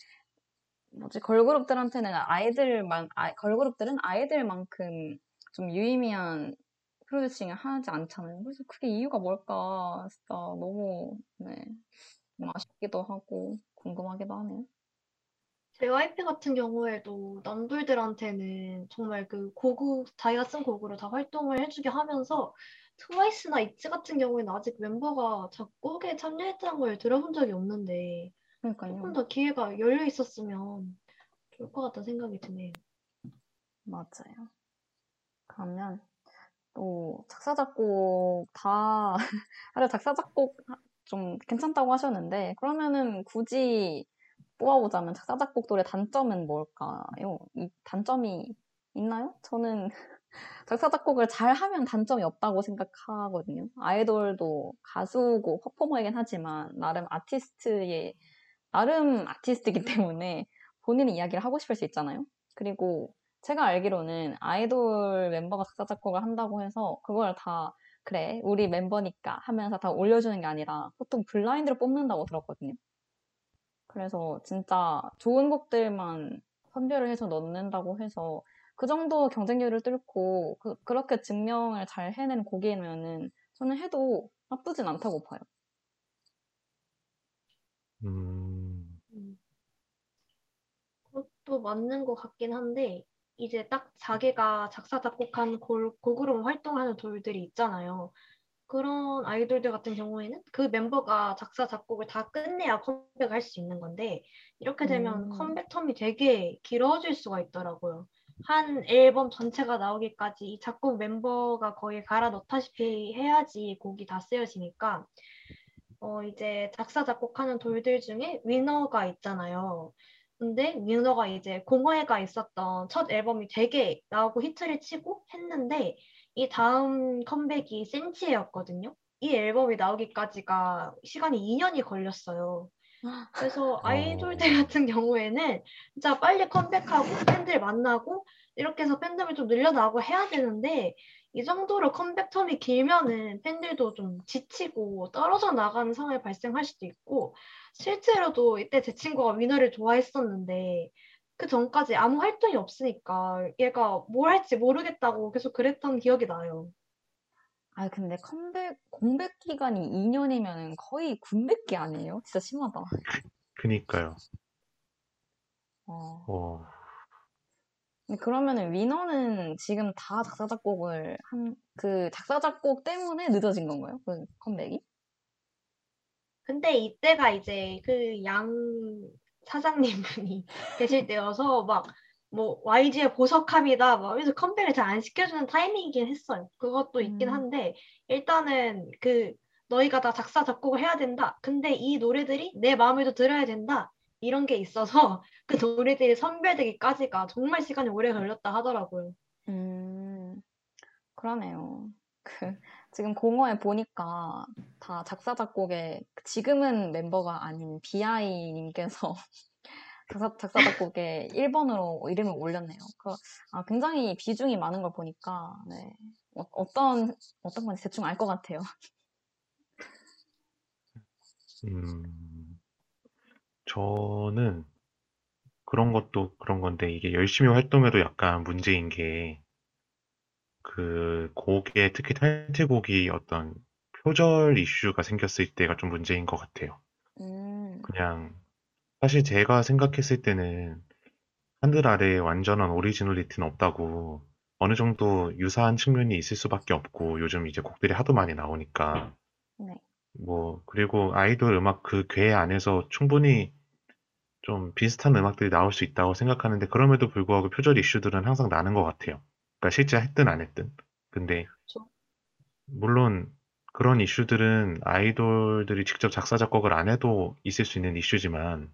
뭐지, 걸그룹들한테는 아이들만, 아, 걸그룹들은 아이들만큼 좀 유의미한 프로듀싱을 하지 않잖아요. 그래서 그게 이유가 뭘까, 진짜 너무, 네, 좀 아쉽기도 하고, 궁금하기도 하네요. JYP 같은 경우에도 남들들한테는 정말 그 고국, 자기가 쓴 곡으로 다 활동을 해주게 하면서 트와이스나 이츠 같은 경우에는 아직 멤버가 작곡에 참여했다는 걸 들어본 적이 없는데 그러니까요. 조금 더 기회가 열려 있었으면 좋을 것 같다는 생각이 드네요. 맞아요. 그러면 또 작사 작곡 다 다들 작사 작곡 좀 괜찮다고 하셨는데 그러면은 굳이 뽑아보자면 작사 작곡들의 단점은 뭘까요? 이 단점이 있나요? 저는 작사 작곡을 잘 하면 단점이 없다고 생각하거든요. 아이돌도 가수고 퍼포머이긴 하지만 나름 아티스트의 나름 아티스트이기 때문에 본인의 이야기를 하고 싶을 수 있잖아요. 그리고 제가 알기로는 아이돌 멤버가 작사 작곡을 한다고 해서 그걸 다 그래 우리 멤버니까 하면서 다 올려주는 게 아니라 보통 블라인드로 뽑는다고 들었거든요. 그래서 진짜 좋은 곡들만 선별을 해서 넣는다고 해서 그 정도 경쟁률을 뚫고 그, 그렇게 증명을 잘 해낸 곡이면은 저는 해도 나쁘진 않다고 봐요. 음, 음. 그것도 맞는 것 같긴 한데 이제 딱 자기가 작사 작곡한 골, 곡으로 활동하는 돌들이 있잖아요. 그런 아이돌들 같은 경우에는 그 멤버가 작사 작곡을 다 끝내야 컴백을 할수 있는 건데 이렇게 되면 음. 컴백 텀이 되게 길어질 수가 있더라고요. 한 앨범 전체가 나오기까지 이 작곡 멤버가 거의 갈아 넣다시피 해야지 곡이 다 쓰여지니까 어 이제 작사 작곡하는 돌들 중에 위너가 있잖아요. 근데 위너가 이제 공허해가 있었던 첫 앨범이 되게 나오고 히트를 치고 했는데 이 다음 컴백이 센치였거든요. 이 앨범이 나오기까지가 시간이 2년이 걸렸어요. 그래서 아이돌들 같은 경우에는 진짜 빨리 컴백하고 팬들 만나고 이렇게 해서 팬덤을 좀 늘려나가고 해야 되는데 이 정도로 컴백 텀이 길면은 팬들도 좀 지치고 떨어져 나가는 상황이 발생할 수도 있고 실제로도 이때 제 친구가 위너를 좋아했었는데 그 전까지 아무 활동이 없으니까 얘가 뭘 할지 모르겠다고 계속 그랬던 기억이 나요. 아 근데 컴백 공백 기간이 2년이면 거의 군백기 아니에요? 진짜 심하다. 그니까요. 어. 어, 그러면은 위너는 지금 다 작사 작곡을 한 그 작사 작곡 때문에 늦어진 건가요? 그 컴백이? 근데 이때가 이제 그 양 사장님 분이 계실 때여서 막 뭐 YG의 보석함이다 막 그래서 컴백을 잘 안 시켜주는 타이밍이긴 했어요. 그것도 있긴 음. 한데 일단은 그 너희가 다 작사 작곡을 해야 된다. 근데 이 노래들이 내 마음에도 들어야 된다. 이런 게 있어서 그 노래들이 선별되기까지가 정말 시간이 오래 걸렸다 하더라고요. 음, 그러네요. 그, 지금 공허에 보니까 다 작사, 작곡에, 지금은 멤버가 아닌 비아이 님께서 작사, 작사, 작곡에 1번으로 이름을 올렸네요. 그, 아, 굉장히 비중이 많은 걸 보니까, 네. 어, 어떤, 어떤 건지 대충 알 것 같아요. 음, 저는 그런 것도 그런 건데 이게 열심히 활동해도 약간 문제인 게 그 곡에 특히 타이틀곡이 어떤 표절 이슈가 생겼을 때가 좀 문제인 것 같아요. 음, 그냥 사실 제가 생각했을 때는 하늘 아래에 완전한 오리지널리티는 없다고 어느 정도 유사한 측면이 있을 수밖에 없고 요즘 이제 곡들이 하도 많이 나오니까 네. 뭐 그리고 아이돌 음악 그궤 안에서 충분히 좀 비슷한 음악들이 나올 수 있다고 생각하는데 그럼에도 불구하고 표절 이슈들은 항상 나는 것 같아요. 그러니까 실제 했든 안 했든. 근데 그렇죠. 물론 그런 이슈들은 아이돌들이 직접 작사 작곡을 안 해도 있을 수 있는 이슈지만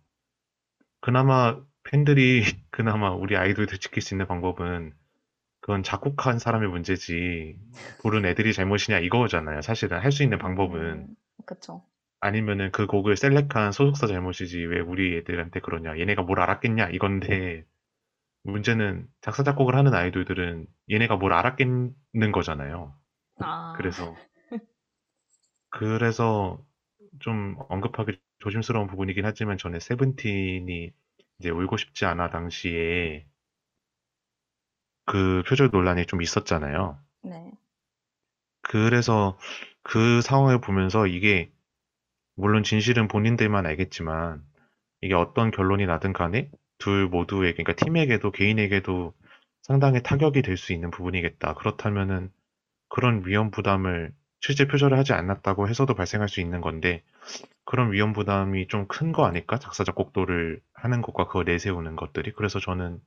그나마 팬들이 그나마 우리 아이돌들 지킬 수 있는 방법은 그건 작곡한 사람의 문제지 부른 애들이 잘못이냐 이거잖아요. 사실은 할 수 있는 방법은 음, 그쵸. 아니면은 그 곡을 셀렉한 소속사 잘못이지 왜 우리 애들한테 그러냐 얘네가 뭘 알았겠냐 이건데 문제는 작사 작곡을 하는 아이돌들은 얘네가 뭘 알았겠는 거잖아요. 아, 그래서 그래서 좀 언급하기 조심스러운 부분이긴 하지만 전에 세븐틴이 이제 울고 싶지 않아 당시에 그 표절 논란이 좀 있었잖아요. 네. 그래서 그 상황을 보면서 이게 물론 진실은 본인들만 알겠지만 이게 어떤 결론이 나든 간에 둘 모두에게 그러니까 팀에게도 개인에게도 상당히 타격이 될 수 있는 부분이겠다. 그렇다면은 그런 위험 부담을 실제 표절을 하지 않았다고 해서도 발생할 수 있는 건데 그런 위험 부담이 좀 큰 거 아닐까? 작사 작곡도를 하는 것과 그거 내세우는 것들이. 그래서 저는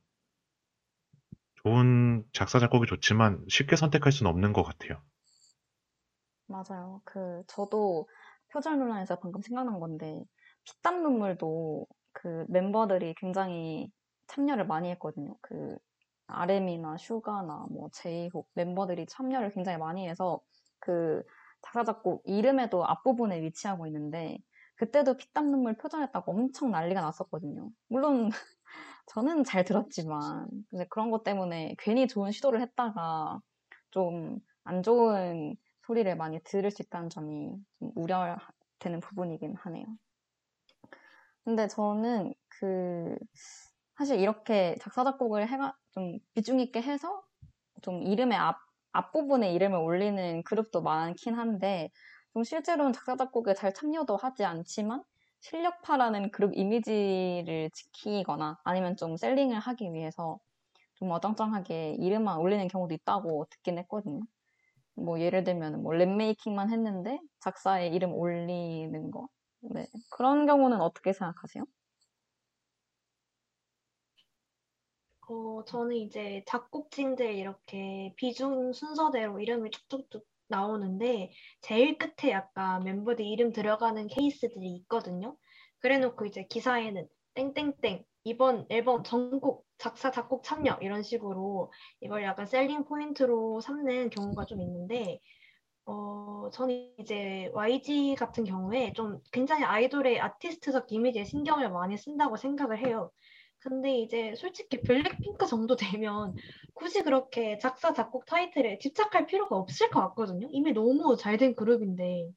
좋은 작사 작곡이 좋지만 쉽게 선택할 수는 없는 것 같아요. 맞아요. 그, 저도 표절 논란에서 방금 생각난 건데, 피땀 눈물도 그 멤버들이 굉장히 참여를 많이 했거든요. 그, RM이나 슈가나 뭐 제이홉 멤버들이 참여를 굉장히 많이 해서 그 작사, 작곡 이름에도 앞부분에 위치하고 있는데, 그때도 피땀 눈물 표절했다고 엄청 난리가 났었거든요. 물론, 저는 잘 들었지만, 근데 그런 것 때문에 괜히 좋은 시도를 했다가 좀 안 좋은 소리를 많이 들을 수 있다는 점이 좀 우려되는 부분이긴 하네요. 근데 저는 그 사실 이렇게 작사 작곡을 해가 좀 비중 있게 해서 좀 이름의 앞 앞부분에 이름을 올리는 그룹도 많긴 한데 좀 실제로는 작사 작곡에 잘 참여도 하지 않지만 실력파라는 그룹 이미지를 지키거나 아니면 좀 셀링을 하기 위해서 좀 어정쩡하게 이름만 올리는 경우도 있다고 듣긴 했거든요. 뭐 예를 들면 뭐 랩메이킹만 했는데 작사에 이름 올리는 거. 네. 그런 경우는 어떻게 생각하세요? 어, 저는 이제 작곡진들 이렇게 비중 순서대로 이름이 쭉쭉쭉 나오는데 제일 끝에 약간 멤버들 이름 들어가는 케이스들이 있거든요. 그래놓고 이제 기사에는 땡땡땡 이번 앨범 전곡 작사 작곡 참여 이런 식으로 이걸 약간 셀링 포인트로 삼는 경우가 좀 있는데 어, 저는 이제 YG 같은 경우에 좀 굉장히 아이돌의 아티스트적 이미지에 신경을 많이 쓴다고 생각을 해요. 근데 이제 솔직히 블랙핑크 정도 되면 굳이 그렇게 작사, 작곡 타이틀에 집착할 필요가 없을 것 같거든요. 이미 너무 잘 된 그룹인데.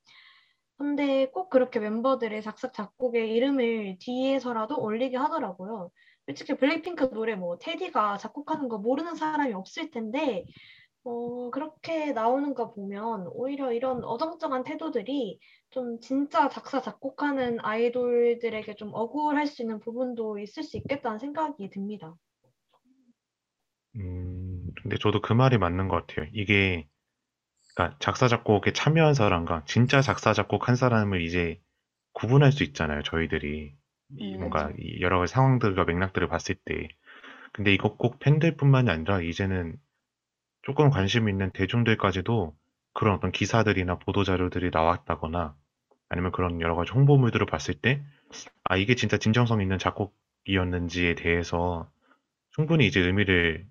근데 꼭 그렇게 멤버들의 작사, 작곡의 이름을 뒤에서라도 올리게 하더라고요. 솔직히 블랙핑크 노래 뭐 테디가 작곡하는 거 모르는 사람이 없을 텐데 어, 그렇게 나오는 거 보면 오히려 이런 어정쩡한 태도들이 좀 진짜 작사, 작곡하는 아이돌들에게 좀 억울할 수 있는 부분도 있을 수 있겠다는 생각이 듭니다. 음, 근데 저도 그 말이 맞는 것 같아요. 이게, 그러니까 작사, 작곡에 참여한 사람과 진짜 작사, 작곡 한 사람을 이제 구분할 수 있잖아요, 저희들이. 이 음, 뭔가 여러 가지 상황들과 맥락들을 봤을 때. 근데 이거 꼭 팬들뿐만이 아니라 이제는 조금 관심 있는 대중들까지도 그런 어떤 기사들이나 보도 자료들이 나왔다거나 아니면 그런 여러 가지 홍보물들을 봤을 때, 아, 이게 진짜 진정성 있는 작곡이었는지에 대해서 충분히 이제 의미를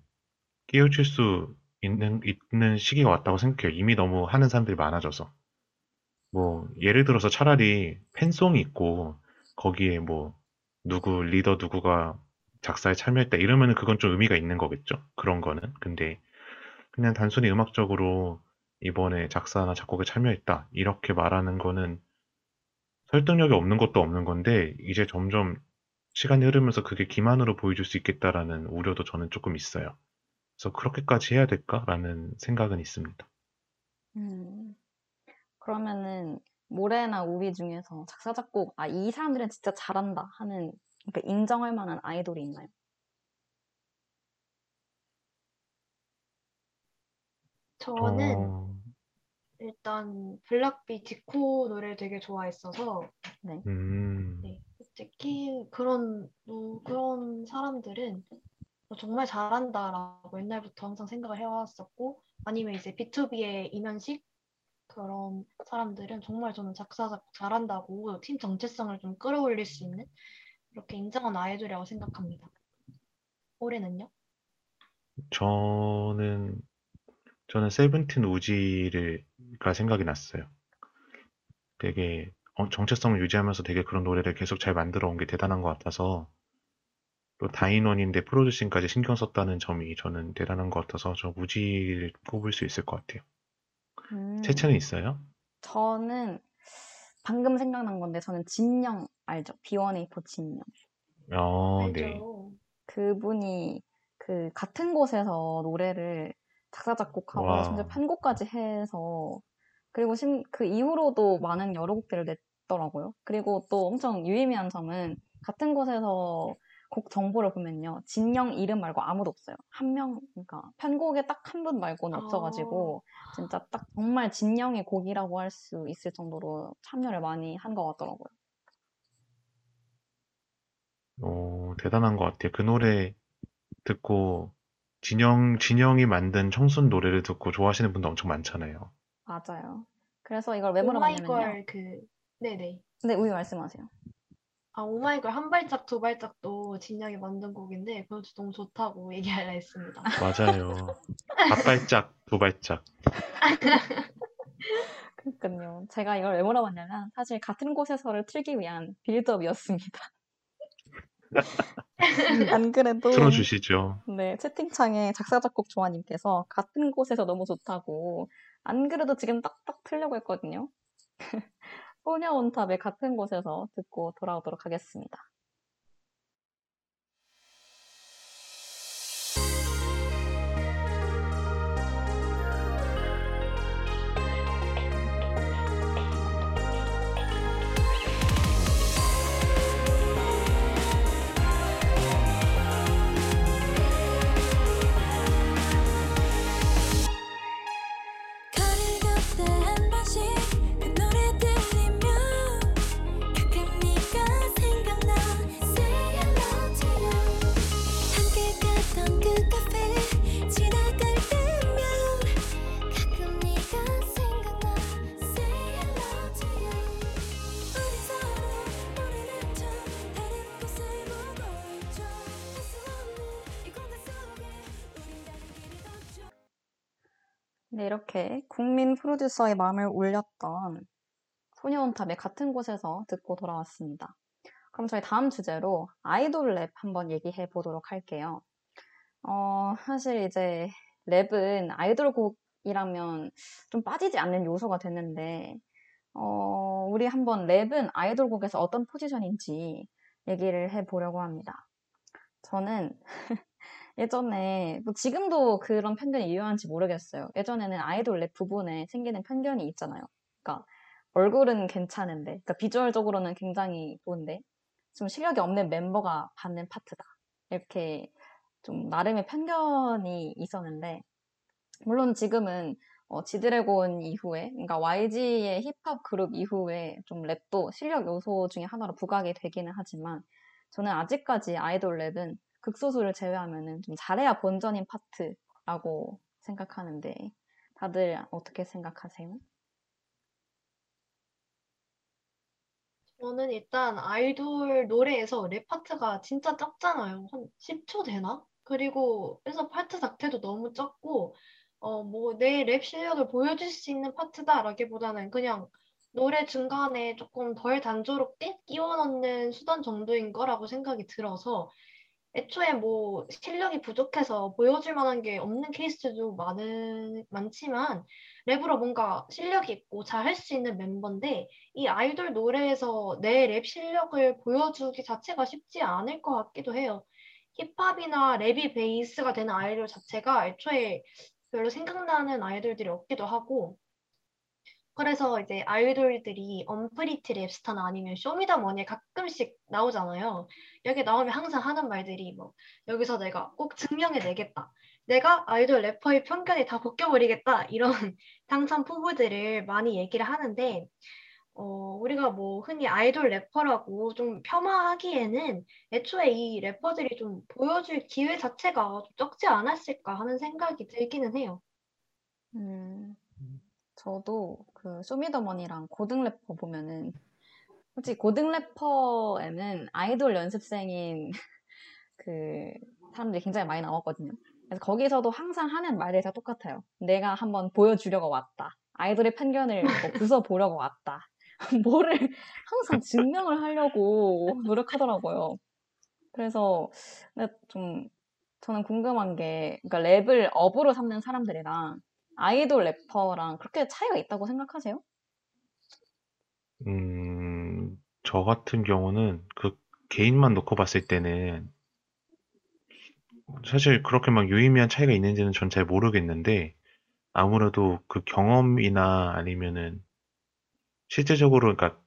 깨우칠 수 있는, 있는 시기가 왔다고 생각해요. 이미 너무 하는 사람들이 많아져서. 뭐, 예를 들어서 차라리 팬송이 있고, 거기에 뭐, 누구, 리더 누구가 작사에 참여했다 이러면은 그건 좀 의미가 있는 거겠죠. 그런 거는. 근데 그냥 단순히 음악적으로 이번에 작사나 작곡에 참여했다 이렇게 말하는 거는 설득력이 없는 것도 없는 건데 이제 점점 시간이 흐르면서 그게 기만으로 보여줄 수 있겠다라는 우려도 저는 조금 있어요. 그래서 그렇게까지 해야 될까라는 생각은 있습니다. 음, 그러면은 모래나 우비 중에서 작사, 작곡, 아, 이 사람들은 진짜 잘한다 하는 그러니까 인정할 만한 아이돌이 있나요? 저는 어, 일단 블락비 지코 노래를 되게 좋아했어서 네. 음, 네, 특히 그런 뭐 그런 사람들은 정말 잘한다라고 옛날부터 항상 생각을 해왔었고 아니면 이제 B2B의 이면식 그런 사람들은 정말 저는 작사 작곡 잘한다고 팀 정체성을 좀 끌어올릴 수 있는 이렇게 인정한 아이돌이라고 생각합니다. 올해는요? 저는 저는 세븐틴 우지가 생각이 났어요. 되게 어, 정체성을 유지하면서 되게 그런 노래를 계속 잘 만들어 온 게 대단한 것 같아서 또 다인원인데 프로듀싱까지 신경 썼다는 점이 저는 대단한 것 같아서 저 우지를 꼽을 수 있을 것 같아요. 음, 채채는 있어요? 저는 방금 생각난 건데 저는 진영 알죠? B1A4 진영. 어, 네. 알죠. 그분이 그 같은 곳에서 노래를 작사, 작곡하고 와. 심지어 편곡까지 해서 그리고 심, 그 이후로도 많은 여러 곡들을 냈더라고요. 그리고 또 엄청 유의미한 점은 같은 곳에서 곡 정보를 보면요. 진영 이름 말고 아무도 없어요. 한 명, 그러니까 편곡에 딱 한 분 말고는 없어가지고 진짜 딱 정말 진영의 곡이라고 할 수 있을 정도로 참여를 많이 한 것 같더라고요. 어, 대단한 것 같아요. 그 노래 듣고 진영, 진영이 만든 청순 노래를 듣고 좋아하시는 분도 엄청 많잖아요. 맞아요. 그래서 이걸 왜 물어봤냐면요. 오마이걸 그 네네. 네, 우유 말씀하세요. 아 오마이걸 한 발짝 두 발짝도 진영이 만든 곡인데 그것도 너무 좋다고 얘기하려 했습니다. 맞아요. 앞발짝, 두 발짝. 그러니까요. 제가 이걸 왜 물어봤냐면 사실 같은 곳에서를 틀기 위한 빌드업이었습니다. 안 그래도 틀어주시죠. 네, 채팅창에 작사 작곡 조아님께서 같은 곳에서 너무 좋다고 안 그래도 지금 딱딱 틀려고 했거든요. 소녀 온탑의 같은 곳에서 듣고 돌아오도록 하겠습니다. 걷죠 네, 이렇게 국민 프로듀서의 마음을 울렸던 소녀온탑의 같은 곳에서 듣고 돌아왔습니다. 그럼 저희 다음 주제로 아이돌 랩 한번 얘기해 보도록 할게요. 어, 사실 이제 랩은 아이돌 곡이라면 좀 빠지지 않는 요소가 됐는데, 어, 우리 한번 랩은 아이돌 곡에서 어떤 포지션인지 얘기를 해 보려고 합니다. 저는 예전에, 뭐 지금도 그런 편견이 유효한지 모르겠어요. 예전에는 아이돌 랩 부분에 생기는 편견이 있잖아요. 그러니까 얼굴은 괜찮은데, 그러니까 비주얼적으로는 굉장히 좋은데, 좀 실력이 없는 멤버가 받는 파트다. 이렇게 좀 나름의 편견이 있었는데, 물론 지금은 어, 지드래곤 이후에, 그러니까 YG의 힙합 그룹 이후에 좀 랩도 실력 요소 중에 하나로 부각이 되기는 하지만, 저는 아직까지 아이돌 랩은 극소수를 제외하면은 좀 잘해야 본전인 파트라고 생각하는데, 다들 어떻게 생각하세요? 저는 일단 아이돌 노래에서 랩 파트가 진짜 적잖아요. 한 10초 되나? 그리고 그래서 파트 자체도 너무 적고, 어, 뭐, 내 랩 실력을 보여줄 수 있는 파트다라기보다는 그냥 노래 중간에 조금 덜 단조롭게 끼워 넣는 수단 정도인 거라고 생각이 들어서, 애초에 뭐 실력이 부족해서 보여줄 만한 게 없는 케이스도 많은, 많지만 랩으로 뭔가 실력이 있고 잘 할 수 있는 멤버인데 이 아이돌 노래에서 내 랩 실력을 보여주기 자체가 쉽지 않을 것 같기도 해요. 힙합이나 랩이 베이스가 되는 아이돌 자체가 애초에 별로 생각나는 아이돌들이 없기도 하고 그래서 이제 아이돌들이 언프리티 랩스타나 아니면 쇼미더머니에 가끔씩 나오잖아요. 여기 나오면 항상 하는 말들이 뭐 여기서 내가 꼭 증명해 내겠다. 내가 아이돌 래퍼의 편견이 다 벗겨버리겠다. 이런 당찬 포부들을 많이 얘기를 하는데 어, 우리가 뭐 흔히 아이돌 래퍼라고 좀 폄하하기에는 애초에 이 래퍼들이 좀 보여줄 기회 자체가 좀 적지 않았을까 하는 생각이 들기는 해요. 음, 저도 그 쇼미더머니랑 고등 래퍼 보면은 솔직히 고등 래퍼에는 아이돌 연습생인 그 사람들이 굉장히 많이 나왔거든요. 그래서 거기서도 항상 하는 말들이 다 똑같아요. 내가 한번 보여주려고 왔다. 아이돌의 편견을 뭐 부숴보려고 왔다. 뭐를 항상 증명을 하려고 노력하더라고요. 그래서 좀 저는 궁금한 게 그러니까 랩을 업으로 삼는 사람들이랑 아이돌 래퍼랑 그렇게 차이가 있다고 생각하세요? 음, 저 같은 경우는 그 개인만 놓고 봤을 때는 사실 그렇게 막 유의미한 차이가 있는지는 전 잘 모르겠는데 아무래도 그 경험이나 아니면은 실제적으로 그러니까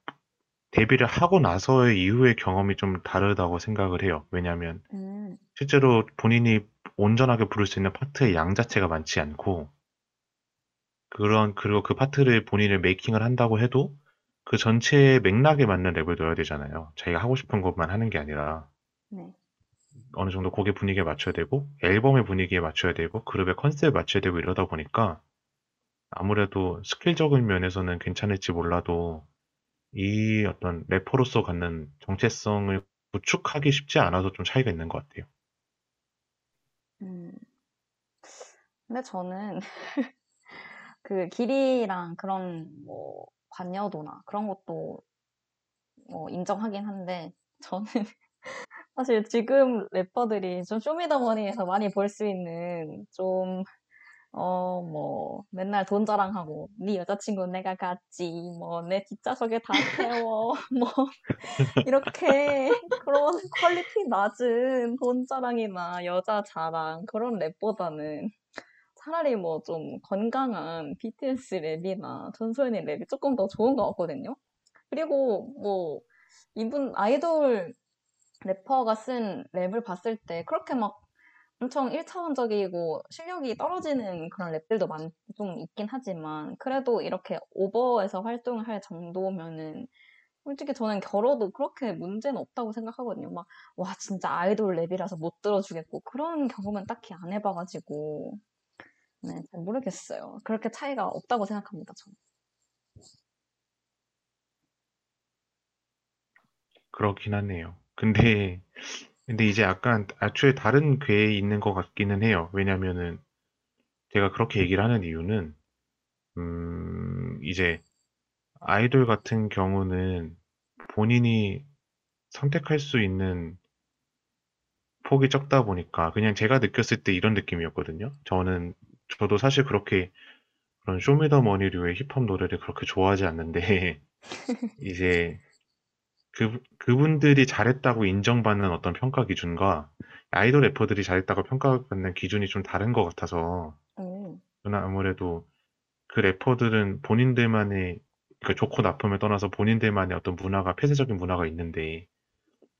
데뷔를 하고 나서의 이후의 경험이 좀 다르다고 생각을 해요. 왜냐하면 음, 실제로 본인이 온전하게 부를 수 있는 파트의 양 자체가 많지 않고 그런 그리고 그 파트를 본인을 메이킹을 한다고 해도 그 전체의 맥락에 맞는 랩을 넣어야 되잖아요. 자기가 하고 싶은 것만 하는 게 아니라 네. 어느 정도 곡의 분위기에 맞춰야 되고 앨범의 분위기에 맞춰야 되고 그룹의 컨셉에 맞춰야 되고 이러다 보니까 아무래도 스킬적인 면에서는 괜찮을지 몰라도 이 어떤 래퍼로서 갖는 정체성을 구축하기 쉽지 않아서 좀 차이가 있는 것 같아요. 음. 근데 저는 그 길이랑 그런 뭐 관여도나 그런 것도 뭐 인정하긴 한데 저는 사실 지금 래퍼들이 좀 쇼미더머니에서 많이 볼 수 있는 좀 어, 뭐, 맨날 돈 자랑하고, 네 여자친구는 내가 갖지, 뭐, 내 뒷좌석에 다 태워, 뭐, 이렇게, 그런 quality 낮은 돈 자랑이나 여자 자랑, 그런 랩보다는 차라리 뭐 좀 건강한 BTS 랩이나 전소연의 랩이 조금 더 좋은 것 같거든요. 그리고 뭐, 이분 아이돌 래퍼가 쓴 랩을 봤을 때 그렇게 막 엄청 1차원적이고 실력이 떨어지는 그런 랩들도 많, 좀 있긴 하지만 그래도 이렇게 오버해서 활동을 할 정도면은 솔직히 저는 결어도 그렇게 문제는 없다고 생각하거든요. 막, 와, 진짜 아이돌 랩이라서 못 들어주겠고 그런 경험은 딱히 안 해봐가지고 네, 잘 모르겠어요. 그렇게 차이가 없다고 생각합니다, 저는. 그렇긴 하네요. 근데, 근데 이제 약간 애초에 다른 궤에 있는 것 같기는 해요. 왜냐면은 제가 그렇게 얘기를 하는 이유는, 음, 이제 아이돌 같은 경우는 본인이 선택할 수 있는 폭이 적다 보니까 그냥 제가 느꼈을 때 이런 느낌이었거든요. 저는, 저도 사실 그렇게 그런 쇼미더머니류의 힙합 노래를 그렇게 좋아하지 않는데, 이제 그, 그분들이 잘했다고 인정받는 어떤 평가 기준과 아이돌 래퍼들이 잘했다고 평가받는 기준이 좀 다른 것 같아서 오, 저는 아무래도 그 래퍼들은 본인들만의 그 좋고 나쁨을 떠나서 본인들만의 어떤 문화가 폐쇄적인 문화가 있는데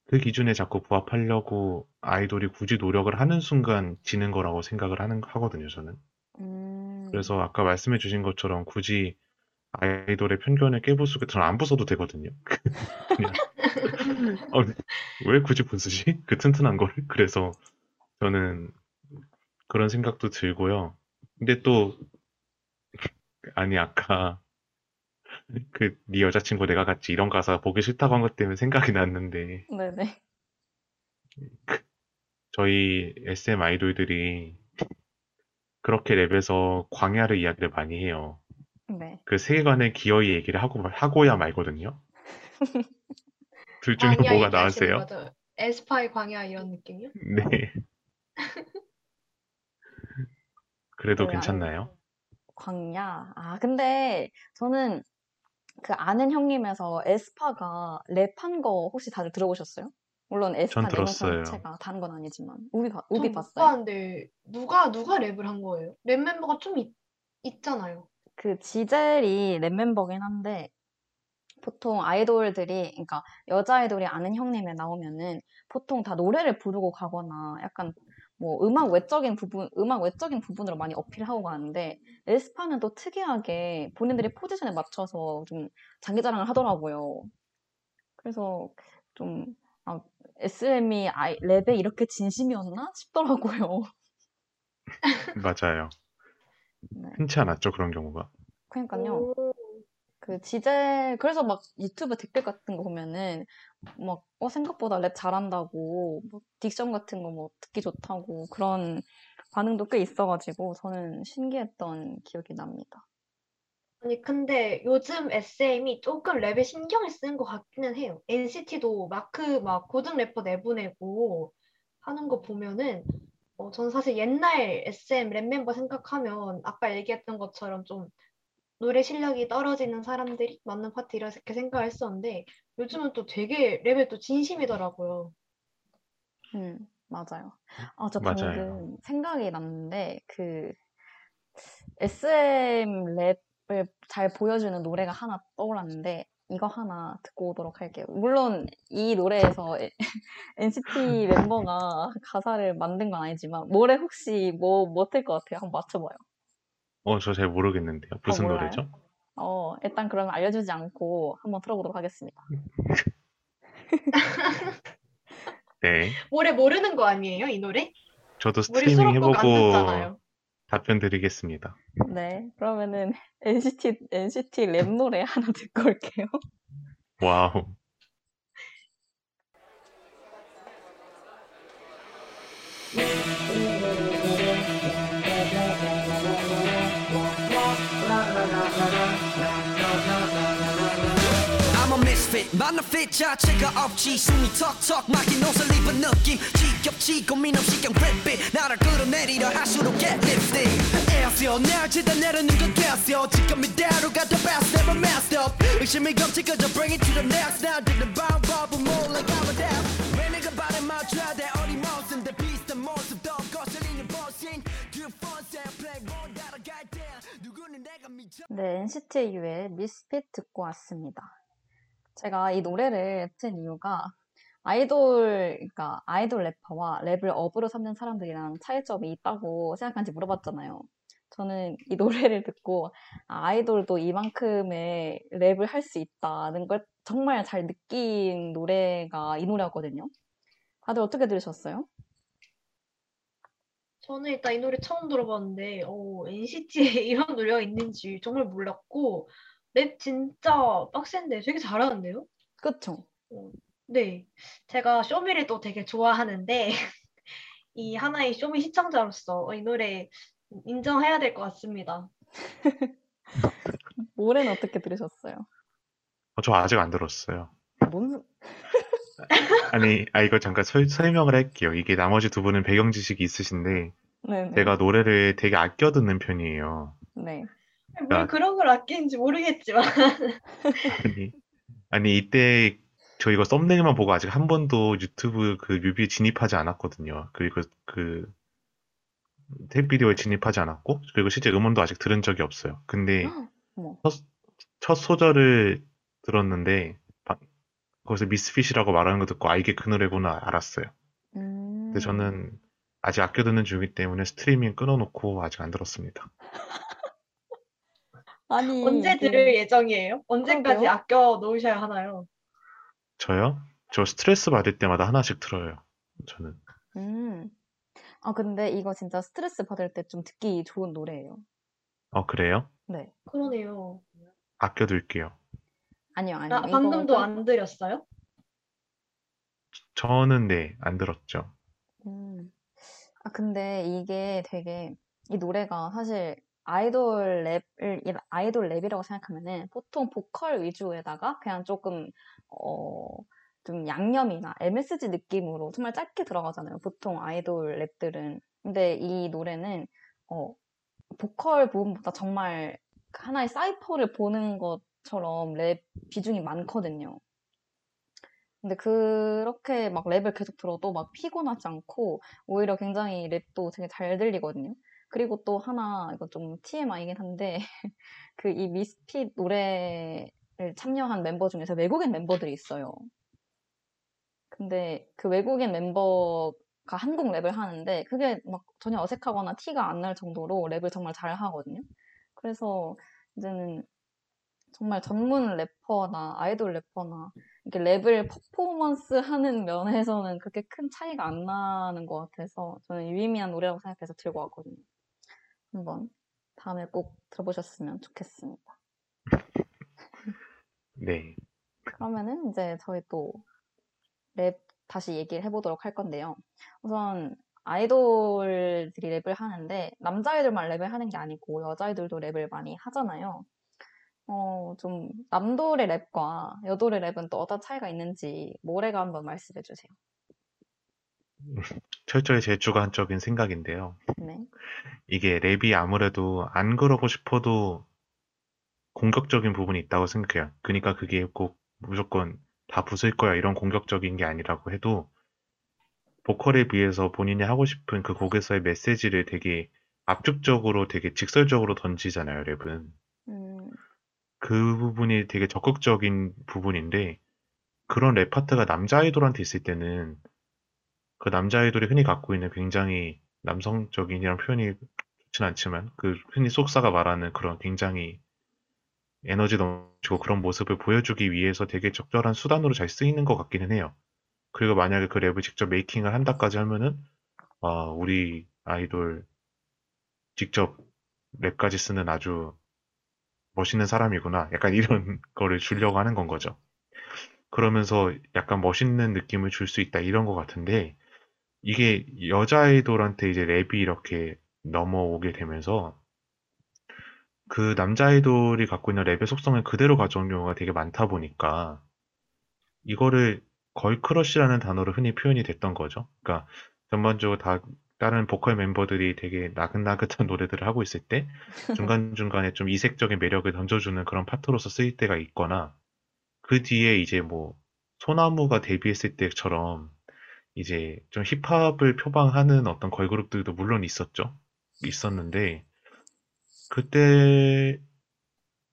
그 기준에 자꾸 부합하려고 아이돌이 굳이 노력을 하는 순간 지는 거라고 생각을 하는 하거든요, 저는. 음, 그래서 아까 말씀해 주신 것처럼 굳이 아이돌의 편견을 깨부수고 저는 안 부숴도 되거든요. 그냥 어, 왜 굳이 부수지? 그 튼튼한 걸? 그래서 저는 그런 생각도 들고요. 근데 또 아니, 아까 그 네 여자친구 내가 같이 이런 가사 보기 싫다고 한 것 때문에 생각이 났는데 네네. 저희 SM 아이돌들이 그렇게 랩에서 광야를 이야기를 많이 해요. 네. 그 세계관의 기어이 얘기를 하고 하고야 말거든요. 둘 중에 광야 뭐가 얘기하시는 나으세요? 거죠? 에스파의 광야 이런 느낌이요? 네. 그래도 네, 괜찮나요? 광야. 아, 근데 저는 그 아는 형님에서 에스파가 랩한 거 혹시 다들 들어보셨어요? 물론 에스파 전 들었어요. 자체가 다른 건 아니지만 봐, 우비 못 봤어요? 봤는데 누가 누가 랩을 한 거예요? 랩 멤버가 좀 있, 있잖아요. 그 지젤이 랩 멤버긴 한데 보통 아이돌들이 그러니까 여자 아이돌이 아는 형님에 나오면은 보통 다 노래를 부르고 가거나 약간 뭐 음악 외적인 부분 음악 외적인 부분으로 많이 어필하고 가는데 에스파는 또 특이하게 본인들의 포지션에 맞춰서 좀 자기 자랑을 하더라고요. 그래서 좀 아, SM이 랩에 이렇게 진심이었나 싶더라고요. 맞아요. 네. 흔치 않았죠, 그런 경우가. 그러니까요. 오, 그 지젤 그래서 막 유튜브 댓글 같은 거 보면은 막 어 생각보다 랩 잘한다고 뭐 딕션 같은 거 뭐 듣기 좋다고 그런 반응도 꽤 있어가지고 저는 신기했던 기억이 납니다. 아니 근데 요즘 SM이 조금 랩에 신경을 쓰는 것 같기는 해요. NCT도 마크 막 고등 래퍼 내보내고 하는 거 보면은 어, 전 사실 옛날 SM 랩 멤버 생각하면 아까 얘기했던 것처럼 좀 노래 실력이 떨어지는 사람들이 맞는 파트 이렇게 생각을 했었는데 요즘은 또 되게 랩에 또 진심이더라고요. 음 맞아요. 아저 맞아요. 방금 생각이 났는데 그 SM 랩을 잘 보여주는 노래가 하나 떠올랐는데 이거 하나 듣고 오도록 할게요. 물론 이 노래에서 NCT 멤버가 가사를 만든 건 아니지만 노래 혹시 뭐 못할 것 같아요? 한번 맞춰봐요. 어, 저 잘 모르겠는데요. 무슨 몰라요? 노래죠? 어 일단 그러면 알려주지 않고 한번 들어보도록 하겠습니다. 네. 노래 모르는 거 아니에요, 이 노래? 저도 스트리밍 해보고 듣잖아요. 답변 드리겠습니다. 네 그러면은 NCT NCT 랩 노래 하나 듣고 올게요. Wow. Fit 자체가 없지. 숨이 턱턱 막힌 옷을 입은 느낌. 지겹지 고민 없이 그냥 it. 나를 끌어내리려 할수록 get lifted. 애써 날 치다 내려는 건 됐어. 지금 이대로 가도 best never messed up. 의심이 겹치 그저 bring it to the next. 날 듣는 방법은 몰라 가면 돼. 왜 내가 발에 맞춰야 돼 어림없은데 비슷한 모습도 거슬리는 보신 그 폰세 플레이보다 따라갈 때. 누구는 내가 미쳐. 네, NCT U의 미스핏 듣고 왔습니다. 제가 이 노래를 듣은 이유가 아이돌, 그러니까 아이돌 래퍼와 랩을 업으로 삼는 사람들이랑 차이점이 있다고 생각하는지 물어봤잖아요. 저는 이 노래를 듣고 아, 아이돌도 이만큼의 랩을 할 수 있다는 걸 정말 잘 느낀 노래가 이 노래였거든요. 다들 어떻게 들으셨어요? 저는 일단 이 노래 처음 들어봤는데 어, NCT에 이런 노래가 있는지 정말 몰랐고 랩 진짜 빡센데 되게 잘하는데요? 그쵸? 네, 제가 쇼미를 또 되게 좋아하는데 이 하나의 쇼미 시청자로서 어, 이 노래 인정해야 될 것 같습니다. 노래는 어떻게 들으셨어요? 어, 저 아직 안 들었어요. 뭔, 아니, 아, 이거 잠깐 설, 설명을 할게요. 이게 나머지 두 분은 배경 지식이 있으신데, 네네. 제가 노래를 되게 아껴 듣는 편이에요. 네. 뭘 아. 그런 걸 아끼는지 모르겠지만 아니, 아니, 이때 저 이거 썸네일만 보고 아직 한 번도 유튜브 그 뮤비에 진입하지 않았거든요. 그리고 그 탭 비디오에 진입하지 않았고, 그리고 실제 음원도 아직 들은 적이 없어요. 근데. 첫, 첫 소절을 들었는데, 바- 거기서 미스핏이라고 말하는 거 듣고, 아, 이게 그 노래구나 알았어요. 음. 근데 저는 아직 아껴 듣는 중이기 때문에 스트리밍 끊어놓고 아직 안 들었습니다. 아니, 언제 들을 예정이에요? 언제까지 그러게요. 아껴 놓으셔야 하나요? 저요? 저 스트레스 받을 때마다 하나씩 틀어요. 저는. 음. 아, 근데 이거 진짜 스트레스 받을 때 좀 듣기 좋은 노래예요. 어, 그래요? 네. 그러네요. 아껴둘게요. 아니요, 아니요. 아, 방금도 이거는- 안 드렸어요? 저는 네, 안 들었죠. 음. 아, 근데 이게 되게, 이 노래가 사실 아이돌 랩을, 이 아이돌 랩이라고 생각하면은 보통 보컬 위주에다가 그냥 조금, 어, 좀 양념이나 MSG 느낌으로 정말 짧게 들어가잖아요. 보통 아이돌 랩들은. 근데 이 노래는, 어, 보컬 부분보다 정말 하나의 cypher를 보는 것처럼 랩 비중이 많거든요. 근데 그렇게 막 랩을 계속 들어도 막 피곤하지 않고 오히려 굉장히 랩도 되게 잘 들리거든요. 그리고 또 하나 이거 좀 TMI이긴 한데 그 이 미스핏 노래를 참여한 멤버 중에서 외국인 멤버들이 있어요. 근데 그 외국인 멤버가 한국 랩을 하는데 그게 막 전혀 어색하거나 티가 안 날 정도로 랩을 정말 잘 하거든요. 그래서 이제는 정말 전문 래퍼나 아이돌 래퍼나 이렇게 랩을 퍼포먼스 하는 면에서는 그렇게 큰 차이가 안 나는 것 같아서 저는 유의미한 노래라고 생각해서 들고 왔거든요. 한번 다음에 꼭 들어보셨으면 좋겠습니다. 네. 그러면은 이제 저희 또 랩 다시 얘기를 해보도록 할 건데요. 우선 아이돌들이 랩을 하는데 남자 아이돌만 랩을 하는 게 아니고 여자 아이돌도 랩을 많이 하잖아요. 어, 좀 남돌의 랩과 여돌의 랩은 또 어떤 차이가 있는지 모래가 한번 말씀해 주세요. 철저히 제 주관적인 생각인데요. 네. 이게 랩이 아무래도 안 그러고 싶어도 공격적인 부분이 있다고 생각해요. 그러니까 그게 꼭 무조건 다 부술 거야 이런 공격적인 게 아니라고 해도 보컬에 비해서 본인이 하고 싶은 그 곡에서의 메시지를 되게 압축적으로 되게 직설적으로 던지잖아요, 랩은. 음, 그 부분이 되게 적극적인 부분인데 그런 랩 파트가 남자 아이돌한테 있을 때는 그 남자 아이돌이 흔히 갖고 있는 굉장히 남성적인이란 표현이 좋진 않지만 그 흔히 속사가 말하는 그런 굉장히 에너지 넘치고 그런 모습을 보여주기 위해서 되게 적절한 수단으로 잘 쓰이는 것 같기는 해요. 그리고 만약에 그 랩을 직접 메이킹을 한다까지 하면은 아, 우리 아이돌 직접 랩까지 쓰는 아주 멋있는 사람이구나. 약간 이런 거를 주려고 하는 건 거죠. 그러면서 약간 멋있는 느낌을 줄 수 있다. 이런 것 같은데, 이게 여자 아이돌한테 이제 랩이 이렇게 넘어오게 되면서, 그 남자 아이돌이 갖고 있는 랩의 속성을 그대로 가져온 경우가 되게 많다 보니까, 이거를 걸크러쉬라는 단어로 흔히 표현이 됐던 거죠. 그러니까 전반적으로 다 다른 보컬 멤버들이 되게 나긋나긋한 노래들을 하고 있을 때 중간중간에 좀 이색적인 매력을 던져주는 그런 파트로서 쓰일 때가 있거나 그 뒤에 이제 뭐 소나무가 데뷔했을 때처럼 이제 좀 힙합을 표방하는 어떤 걸그룹들도 물론 있었죠. 있었는데 그때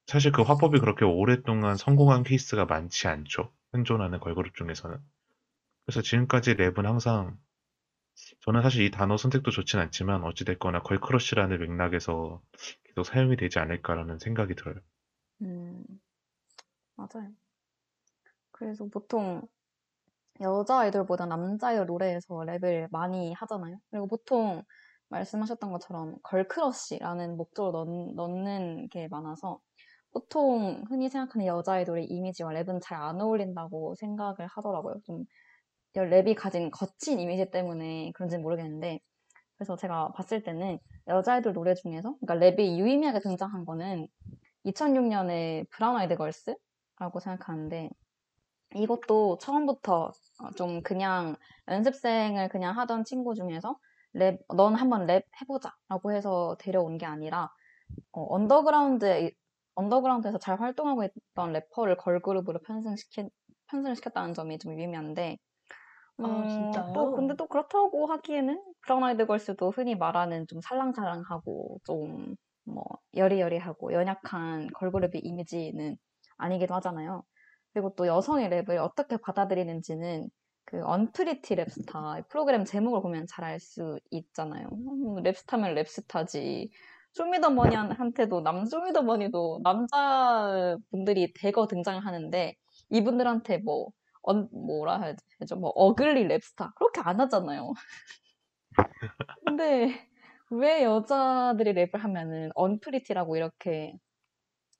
사실 그 화법이 그렇게 오랫동안 성공한 케이스가 많지 않죠. 생존하는 걸그룹 중에서는. 그래서 지금까지 랩은 항상 저는 사실 이 단어 선택도 좋진 않지만 어찌됐거나 걸크러쉬라는 맥락에서 계속 사용이 되지 않을까라는 생각이 들어요. 음, 맞아요. 그래서 보통 여자 아이돌보다 남자 아이돌 노래에서 랩을 많이 하잖아요. 그리고 보통 말씀하셨던 것처럼 걸크러쉬라는 목적으로 넣, 넣는 게 많아서 보통 흔히 생각하는 여자 아이돌의 이미지와 랩은 잘 안 어울린다고 생각을 하더라고요. 좀 랩이 가진 거친 이미지 때문에 그런지는 모르겠는데 그래서 제가 봤을 때는 여자 아이돌 노래 중에서 그러니까 랩이 유의미하게 등장한 거는 2006년에 브라운 아이드 걸스라고 생각하는데 이것도 처음부터 어, 좀 그냥 연습생을 그냥 하던 친구 중에서 랩, 넌 한번 랩 해보자 라고 해서 데려온 게 아니라 어, 언더그라운드에 언더그라운드에서 잘 활동하고 있던 래퍼를 걸그룹으로 편승시키, 편승을 시켰다는 점이 좀 유의미한데 아, 음, 진짜요? 또 근데 또 그렇다고 하기에는 브라운 아이드 걸스도 흔히 말하는 좀 살랑살랑하고 좀 뭐 여리여리하고 연약한 걸그룹의 이미지는 아니기도 하잖아요. 그리고 또 여성의 랩을 어떻게 받아들이는지는 그 언프리티 랩스타 프로그램 제목을 보면 잘 알 수 있잖아요. 음, rapstar면 rapstar지. 쇼미더머니한테도 남 쇼미더머니도 남자분들이 대거 등장을 하는데 이분들한테 뭐 언, 뭐라 해야죠? 뭐 ugly rapstar 그렇게 안 하잖아요. 근데 왜 여자들이 랩을 하면은 unpretty라고 이렇게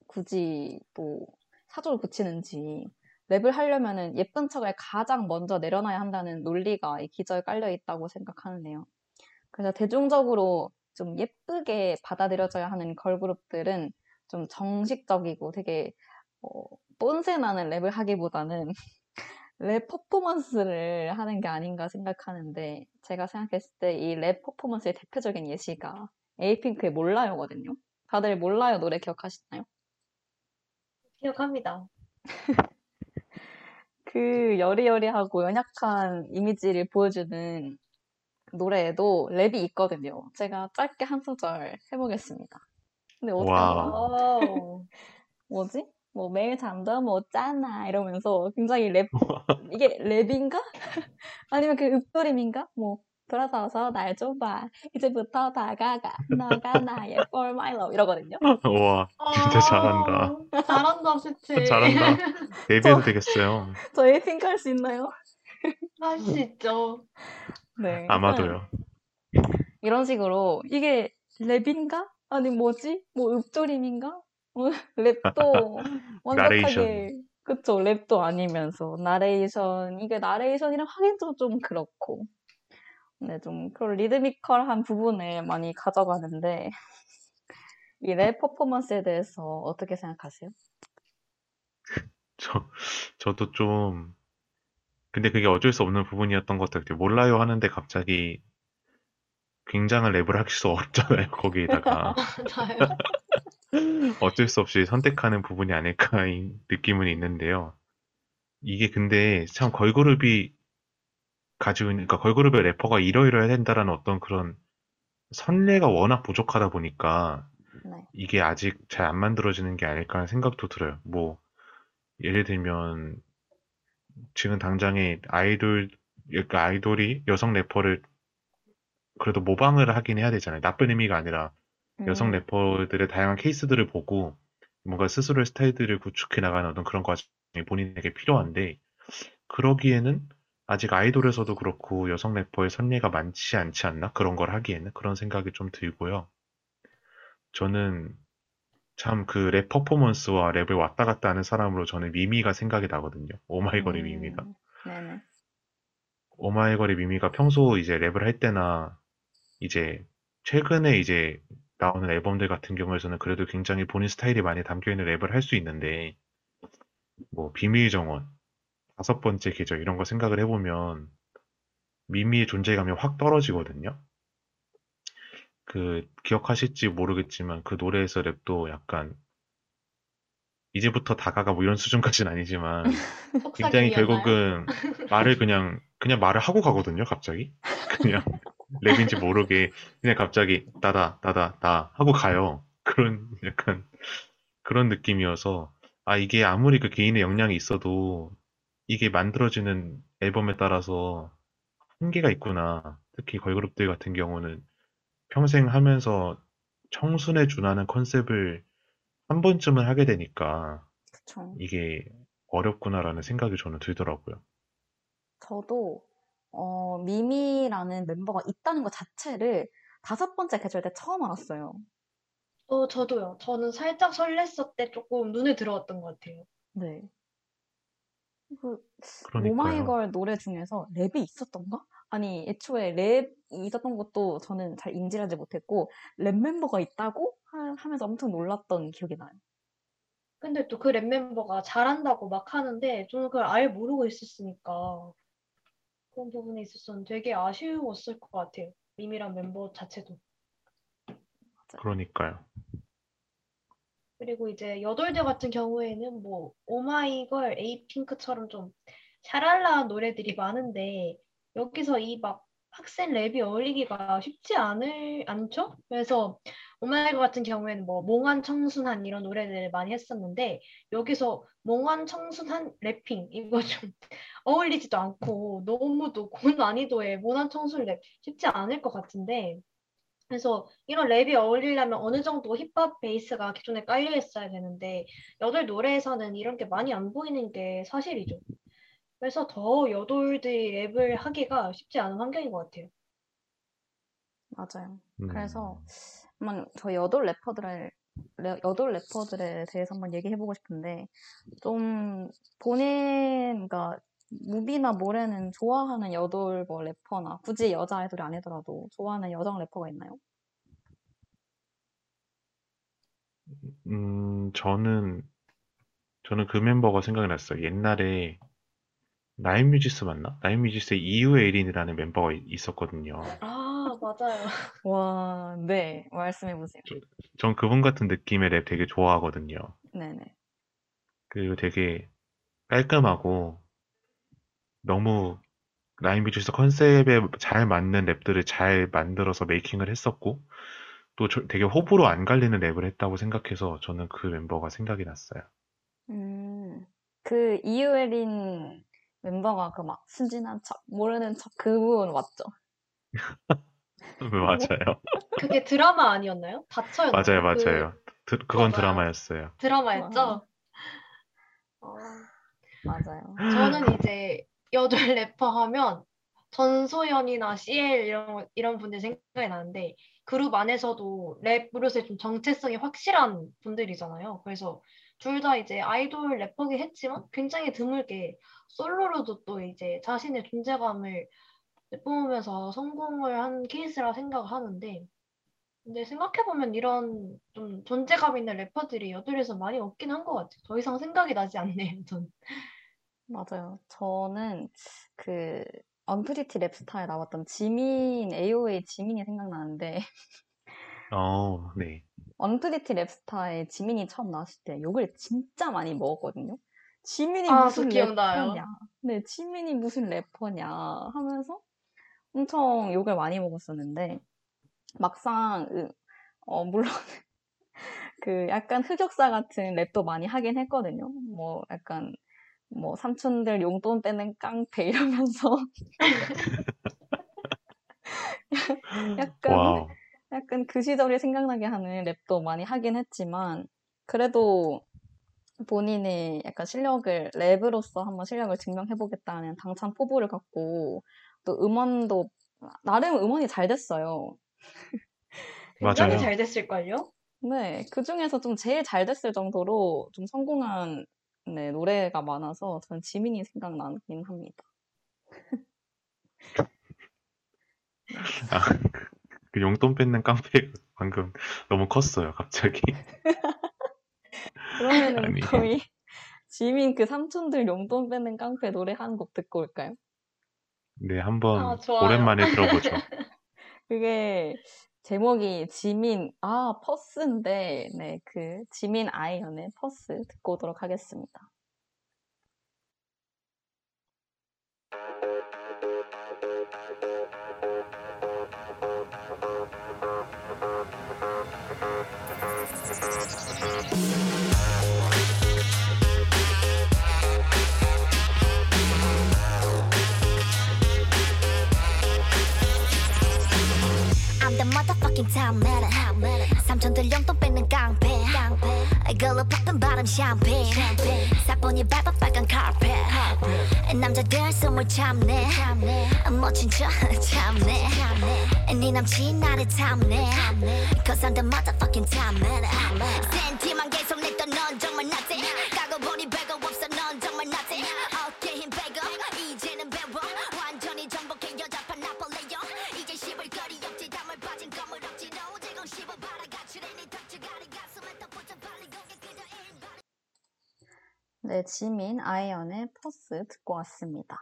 굳이 또 사족을 붙이는지 랩을 하려면은 예쁜 척을 가장 먼저 내려놔야 한다는 논리가 이 기저에 깔려 있다고 생각하는데요. 그래서 대중적으로 좀 예쁘게 받아들여져야 하는 걸그룹들은 좀 정석적이고 되게 어, 뽄새 나는 랩을 하기보다는 랩 퍼포먼스를 하는 게 아닌가 생각하는데 제가 생각했을 때 이 랩 퍼포먼스의 대표적인 예시가 에이핑크의 몰라요거든요. 다들 몰라요 노래 기억하시나요? 기억합니다. 그 여리여리하고 연약한 이미지를 보여주는 노래에도 랩이 있거든요. 제가 짧게 한 소절 해보겠습니다. 근데? 오, 뭐지? 뭐 매일 잠도 못 자나 이러면서 굉장히 랩 이게 랩인가? 아니면 그 읊조림인가? 뭐 돌아서서 날 좀 봐. 이제부터 다가가. 너가 나의 for my love 이러거든요. 와, 진짜 잘한다. 아, 잘한다, 그치? 잘한다. 데뷔해도 되겠어요. 저 에이핑크 할 수 있나요? 할 수 있죠. 네. 아마도요. 이런 식으로 이게 랩인가? 아니 뭐지? 뭐 읊조림인가? 뭐 랩도 완벽하게 나레이션. 그쵸 랩도 아니면서 나레이션 이게 나레이션이랑 하기도 좀 그렇고 근데 좀 그런 리드미컬한 부분을 많이 가져가는데 이 랩 퍼포먼스에 대해서 어떻게 생각하세요? 저, 저도 좀, 근데 그게 어쩔 수 없는 부분이었던 것 같아요. 몰라요 하는데 갑자기 굉장한 랩을 할 수 없잖아요. 거기에다가. 어쩔 수 없이 선택하는 부분이 아닐까 이 느낌은 있는데요. 이게 근데 참 걸그룹이 가지고 있는, 그러니까 걸그룹의 래퍼가 이러이러해야 된다라는 어떤 그런 선례가 워낙 부족하다 보니까 네. 이게 아직 잘 안 만들어지는 게 아닐까 하는 생각도 들어요. 뭐, 예를 들면, 지금 당장에 아이돌, 그러니까 아이돌이 여성 래퍼를 그래도 모방을 하긴 해야 되잖아요. 나쁜 의미가 아니라 여성 음, 래퍼들의 다양한 케이스들을 보고 뭔가 스스로의 스타일들을 구축해 나가는 어떤 그런 과정이 본인에게 필요한데, 그러기에는 아직 아이돌에서도 그렇고 여성 래퍼의 선례가 많지 않지 않나? 그런 걸 하기에는 그런 생각이 좀 들고요. 저는 참 그 랩 퍼포먼스와 랩을 왔다 갔다 하는 사람으로 저는 미미가 생각이 나거든요. 오마이걸의 미미가. 음, 네네. 오마이걸의 미미가 평소 이제 랩을 할 때나 이제 최근에 이제 나오는 앨범들 같은 경우에서는 그래도 굉장히 본인 스타일이 많이 담겨 있는 랩을 할 수 있는데 뭐 비밀 정원, 다섯 번째 계절 이런 거 생각을 해보면 미미의 존재감이 확 떨어지거든요. 그 기억하실지 모르겠지만 그 노래에서 랩도 약간 이제부터 다가가 뭐 이런 수준까지는 아니지만 굉장히? 결국은 말을 그냥 그냥 말을 하고 가거든요, 갑자기. 그냥 랩인지 모르게 그냥 갑자기 따다 따다 다 하고 가요. 그런 약간 그런 느낌이어서 아 이게 아무리 그 개인의 역량이 있어도 이게 만들어지는 앨범에 따라서 한계가 있구나. 특히 걸그룹들 같은 경우는 평생 하면서 청순에 준하는 컨셉을 한 번쯤은 하게 되니까 그쵸. 이게 어렵구나라는 생각이 저는 들더라고요. 저도 어, 미미라는 멤버가 있다는 것 자체를 다섯 번째 계절 때 처음 알았어요. 어, 저도요. 저는 살짝 설렜을 때 조금 눈에 들어왔던 것 같아요. 네. 그. 오마이걸 노래 중에서 랩이 있었던가? 아니, 애초에 랩이 있었던 것도 저는 잘 인지를 하지 못했고, 랩 멤버가 있다고 하- 하면서 엄청 놀랐던 기억이 나요. 근데 또 그 랩 멤버가 잘한다고 막 하는데 저는 그걸 아예 모르고 있었으니까 그런 부분에 있어서는 되게 아쉬웠을 것 같아요. 미미란 멤버 자체도. 그러니까요. 그리고 이제 여돌들 같은 경우에는 뭐 오마이걸, 에이핑크처럼 좀 샤랄라한 노래들이 많은데 여기서 이 막 빡센 랩이 어울리기가 쉽지 않을 않죠? 그래서 오마이걸 같은 경우에는 뭐 몽환 청순한 이런 노래들을 많이 했었는데 여기서 몽환 청순한 rapping 이거 좀 어울리지도 않고 너무도 고난이도의 몽환 청순 랩 쉽지 않을 것 같은데 그래서 이런 랩이 어울리려면 어느 정도 힙합 베이스가 기존에 깔려 있어야 되는데 여돌 노래에서는 이런 게 많이 안 보이는 게 사실이죠. 그래서 더 여돌들이 랩을 하기가 쉽지 않은 환경인 것 같아요. 맞아요. 음, 그래서 한번 저 여돌 래퍼들을 레- 여돌 래퍼들에 대해서 한번 얘기해보고 싶은데 좀 본인 그러니까 무비나 모래는 좋아하는 여돌 뭐 래퍼나 굳이 여자 아이돌이 아니더라도 좋아하는 여성 래퍼가 있나요? 음, 저는, 저는 그 멤버가 생각이 났어요. 옛날에 나인뮤지스 맞나? 나인뮤지스의 이유애린이라는 멤버가 이- 있었거든요. 아, 맞아요. 와, 네, 말씀해 보세요. 전 그분 같은 느낌의 랩 되게 좋아하거든요. 네네. 그리고 되게 깔끔하고 너무 나인뮤지스 컨셉에 잘 맞는 랩들을 잘 만들어서 making을 했었고 또 저- 되게 호불호 안 갈리는 랩을 했다고 생각해서 저는 그 멤버가 생각이 났어요. 음, 그 이유에린 멤버가 그 막 순진한 척, 모르는 척 그분 맞죠? 맞아요. 그게 드라마 아니었나요? 다쳐였나요? 맞아요, 그 맞아요. 드- 그건 맞아요. 드라마였어요. 드라마였죠? 어, 맞아요. 저는 이제 여돌 래퍼 하면 전소연이나 CL 이런, 이런 분들 생각이 나는데 그룹 안에서도 랩 그룹의 좀 정체성이 확실한 분들이잖아요. 그래서 둘 다 이제 아이돌 래퍼긴 했지만 굉장히 드물게 솔로로도 또 이제 자신의 존재감을 뿜으면서 성공을 한 케이스라 생각을 하는데 근데 생각해보면 이런 좀 존재감 있는 래퍼들이 여돌에서 많이 없긴 한 것 같아요. 더 이상 생각이 나지 않네요, 전. 맞아요. 저는 그 언프리티 랩스타에 나왔던 지민, AOA 지민이 생각나는데 어, 네. 언프리티 랩스타에 지민이 처음 나왔을 때 욕을 진짜 많이 먹었거든요. 지민이 아, 무슨 기억나요. 래퍼냐? 네, 지민이 무슨 래퍼냐 하면서 엄청 욕을 많이 먹었었는데 막상 으, 어, 물론 그 약간 흑역사 같은 랩도 많이 하긴 했거든요. 뭐 약간 뭐 삼촌들 용돈 빼는 깡패 이러면서 약간 wow. 약간 그 시절이 생각나게 하는 랩도 많이 하긴 했지만 그래도 본인의 약간 실력을 랩으로서 한번 실력을 증명해보겠다는 당찬 포부를 갖고 또 음원도 나름 음원이 잘 됐어요. 굉장히 맞아요. 잘 됐을걸요? 네, 그 중에서 좀 제일 잘 됐을 정도로 좀 성공한 네, 노래가 많아서 저는 지민이 생각나긴 합니다. 아, 그, 그 용돈 뺏는 깡패 방금 너무 컸어요, 갑자기. 그러면은 아니. 저희 지민 그 삼촌들 용돈 뺏는 깡패 노래 한 곡 듣고 올까요? 네, 한번 아. 오랜만에 들어보죠. 그게 제목이 지민, 아, 퍼스인데, 네, 그 지민 아이언의 퍼스 듣고 오도록 하겠습니다. Motherfucking town man 삼촌들 용돈 뺏는 깡패. 걸로 팍던 바람 샴페인. 사뿐히 밟아 빨간 카펫. 남자들 숨을 참네. 멋진 척 참네. 네 남친 나를 탐내 Cause I'm the motherfucking town man 센티만 계속 냈던 넌 네, 지민 아이언의 Puss 듣고 왔습니다.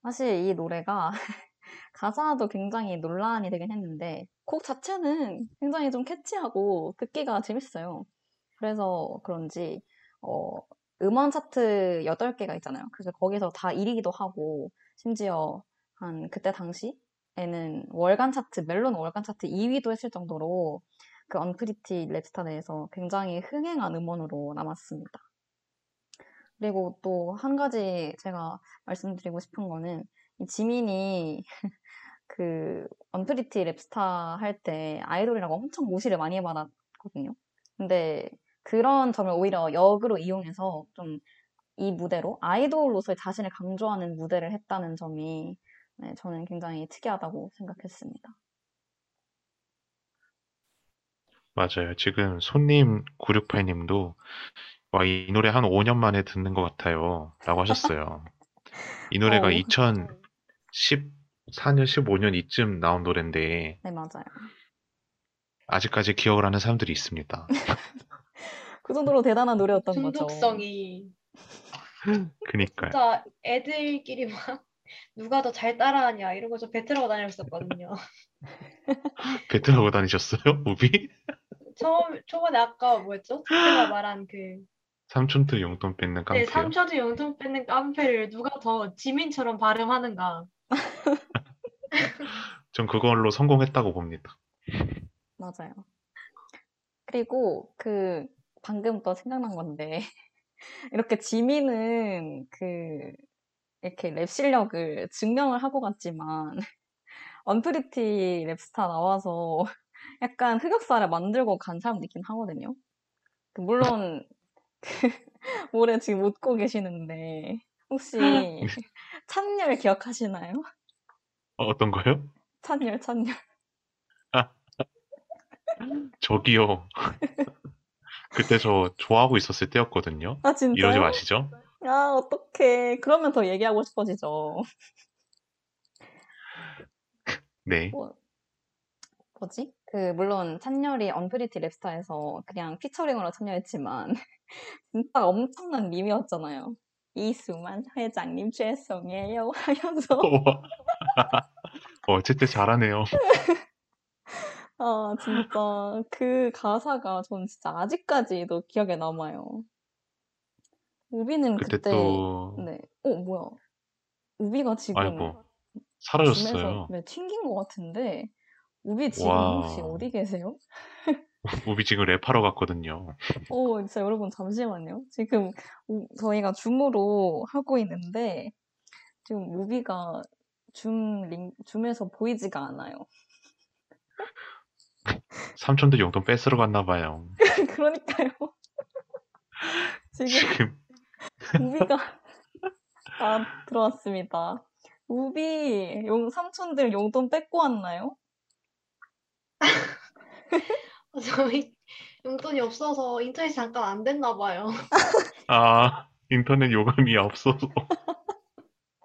사실 이 노래가 가사도 굉장히 논란이 되긴 했는데 곡 자체는 굉장히 좀 catchy하고 듣기가 재밌어요. 그래서 그런지 어, 음원 차트 8개가 있잖아요. 그래서 거기서 다 1위기도 하고 심지어 한 그때 당시에는 월간 차트, 멜론 월간 차트 2위도 했을 정도로 그 언프리티 랩스타 내에서 굉장히 흥행한 음원으로 남았습니다. 그리고 또 한 가지 제가 말씀드리고 싶은 거는 이 지민이 그 언프리티 랩스타 할 때 아이돌이라고 엄청 무시를 많이 받았거든요. 근데 그런 점을 오히려 역으로 이용해서 좀 이 무대로 아이돌로서의 자신을 강조하는 무대를 했다는 점이 네, 저는 굉장히 특이하다고 생각했습니다. 맞아요. 지금 손님 968님도 와, 이 노래 한 5년 만에 듣는 것 같아요. 라고 하셨어요. 이 노래가 어. 2014년, 15년 이쯤 나온 노래인데 네, 맞아요. 아직까지 기억을 하는 사람들이 있습니다. 그 정도로 대단한 노래였던 거죠. 중독성이 그니까요. 진짜 애들끼리 막 누가 더 잘 따라하냐 이런 거 좀 배틀하고 다녔었거든요. 배틀하고 다니셨어요? 우비? 처음 초반에 아까 뭐였죠? 제가 말한 그 삼촌들 용돈 뺏는 네, 깡패요. 삼촌이 용돈 뺏는 깡패를 누가 더 지민처럼 발음하는가. 전 그걸로 성공했다고 봅니다. 맞아요. 그리고 그 방금 또 생각난 건데 이렇게 지민은 그 이렇게 랩 실력을 증명을 하고 갔지만 언프리티 랩스타 나와서 약간 흑역사를 만들고 간 사람도 있긴 하거든요. 그 물론 그 올해 지금 웃고 계시는데 혹시 찬열 기억하시나요? 어, 어떤 거요? 찬열, 찬열. 저기요. 그때 저 좋아하고 있었을 때였거든요. 아 진짜요? 이러지 마시죠. 아, 어떡해. 그러면 더 얘기하고 싶어지죠. 네. 뭐, 뭐지? 그, 물론, 찬열이 언프리티 랩스타에서 그냥 피처링으로 참여했지만, 진짜 엄청난 밈이었잖아요. 이수만 회장님 죄송해요 하면서, 어, 어쨌든 잘하네요. 아, 진짜, 그 가사가 전 진짜 아직까지도 기억에 남아요. 우비는 그때 그때, 또 네. 어, 뭐야. 우비가 지금, 아이고 사라졌어요. 네, 튕긴 것 같은데, 우비 지금 와. 혹시 어디 계세요? 우비 지금 랩하러 갔거든요. 어, 진짜 여러분 잠시만요. 지금 우- 저희가 줌으로 하고 있는데 지금 무비가 줌 링, 줌에서 보이지가 않아요. 삼촌들 용돈 뺏으러 갔나 봐요. 그러니까요. 지금 지금 무비가 아 들어왔습니다. 무비 용 삼촌들 용돈 뺏고 왔나요? 어, 저희 용돈이 없어서 인터넷이 잠깐 안 됐나 봐요. 아 인터넷 요금이 없어서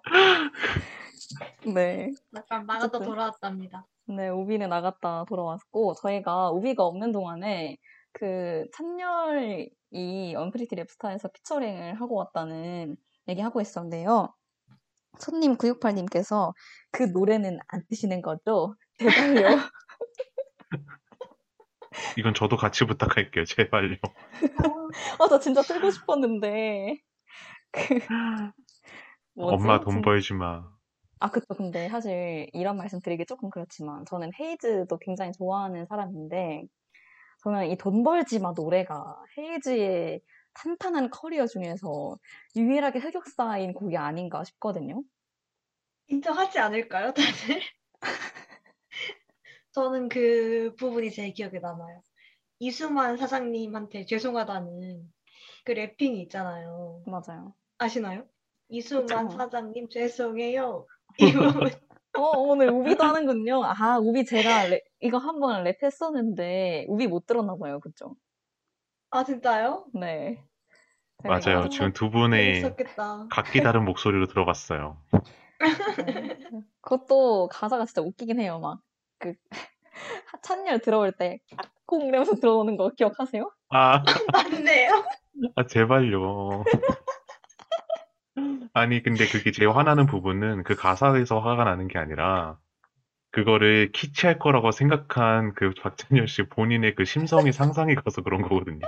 네. 잠깐 나갔다 어쨌든. 돌아왔답니다. 네, 우비는 나갔다 돌아왔고, 저희가 우비가 없는 동안에 그 찬열이 언프리티 랩스타에서 피처링을 하고 왔다는 얘기하고 있었는데요. 손님 968님께서 그 노래는 안 트시는 거죠? 제발요. 이건 저도 같이 부탁할게요. 제발요. 아, 저 진짜 틀고 싶었는데. 그? 엄마 돈 진- 벌지 마. 아, 그쵸. 근데 사실 이런 말씀 드리기 조금 그렇지만 저는 헤이즈도 굉장히 좋아하는 사람인데 저는 이 돈 벌지 마 노래가 헤이즈의 탄탄한 커리어 중에서 유일하게 흑역사인 곡이 아닌가 싶거든요. 인정하지 않을까요, 다들? 저는 그 부분이 제일 기억에 남아요. 이수만 사장님한테 죄송하다는 그 rapping이 있잖아요. 맞아요. 아시나요? 이수만 그쵸. 사장님 죄송해요. 이 부분. 어, 오늘 우비도 아는군요. 아, 우비 제가 랩- 이거 한번 랩했었는데 우비 못 들었나 봐요. 그쵸? 아, 진짜요? 네. 맞아요. 제가 지금 두 분의 재밌었겠다. 각기 다른 목소리로 들어봤어요. 네. 그것도 가사가 진짜 웃기긴 해요. 막, 그, 찬열 들어올 때, 콩 이러면서 들어오는 거 기억하세요? 아, 맞네요. 아 제발요. 아니 근데 그게 제일 화나는 부분은 그 가사에서 화가 나는 게 아니라 그거를 키치할 거라고 생각한 그 박찬열 씨 본인의 그 심성이 상상이 가서 그런 거거든요.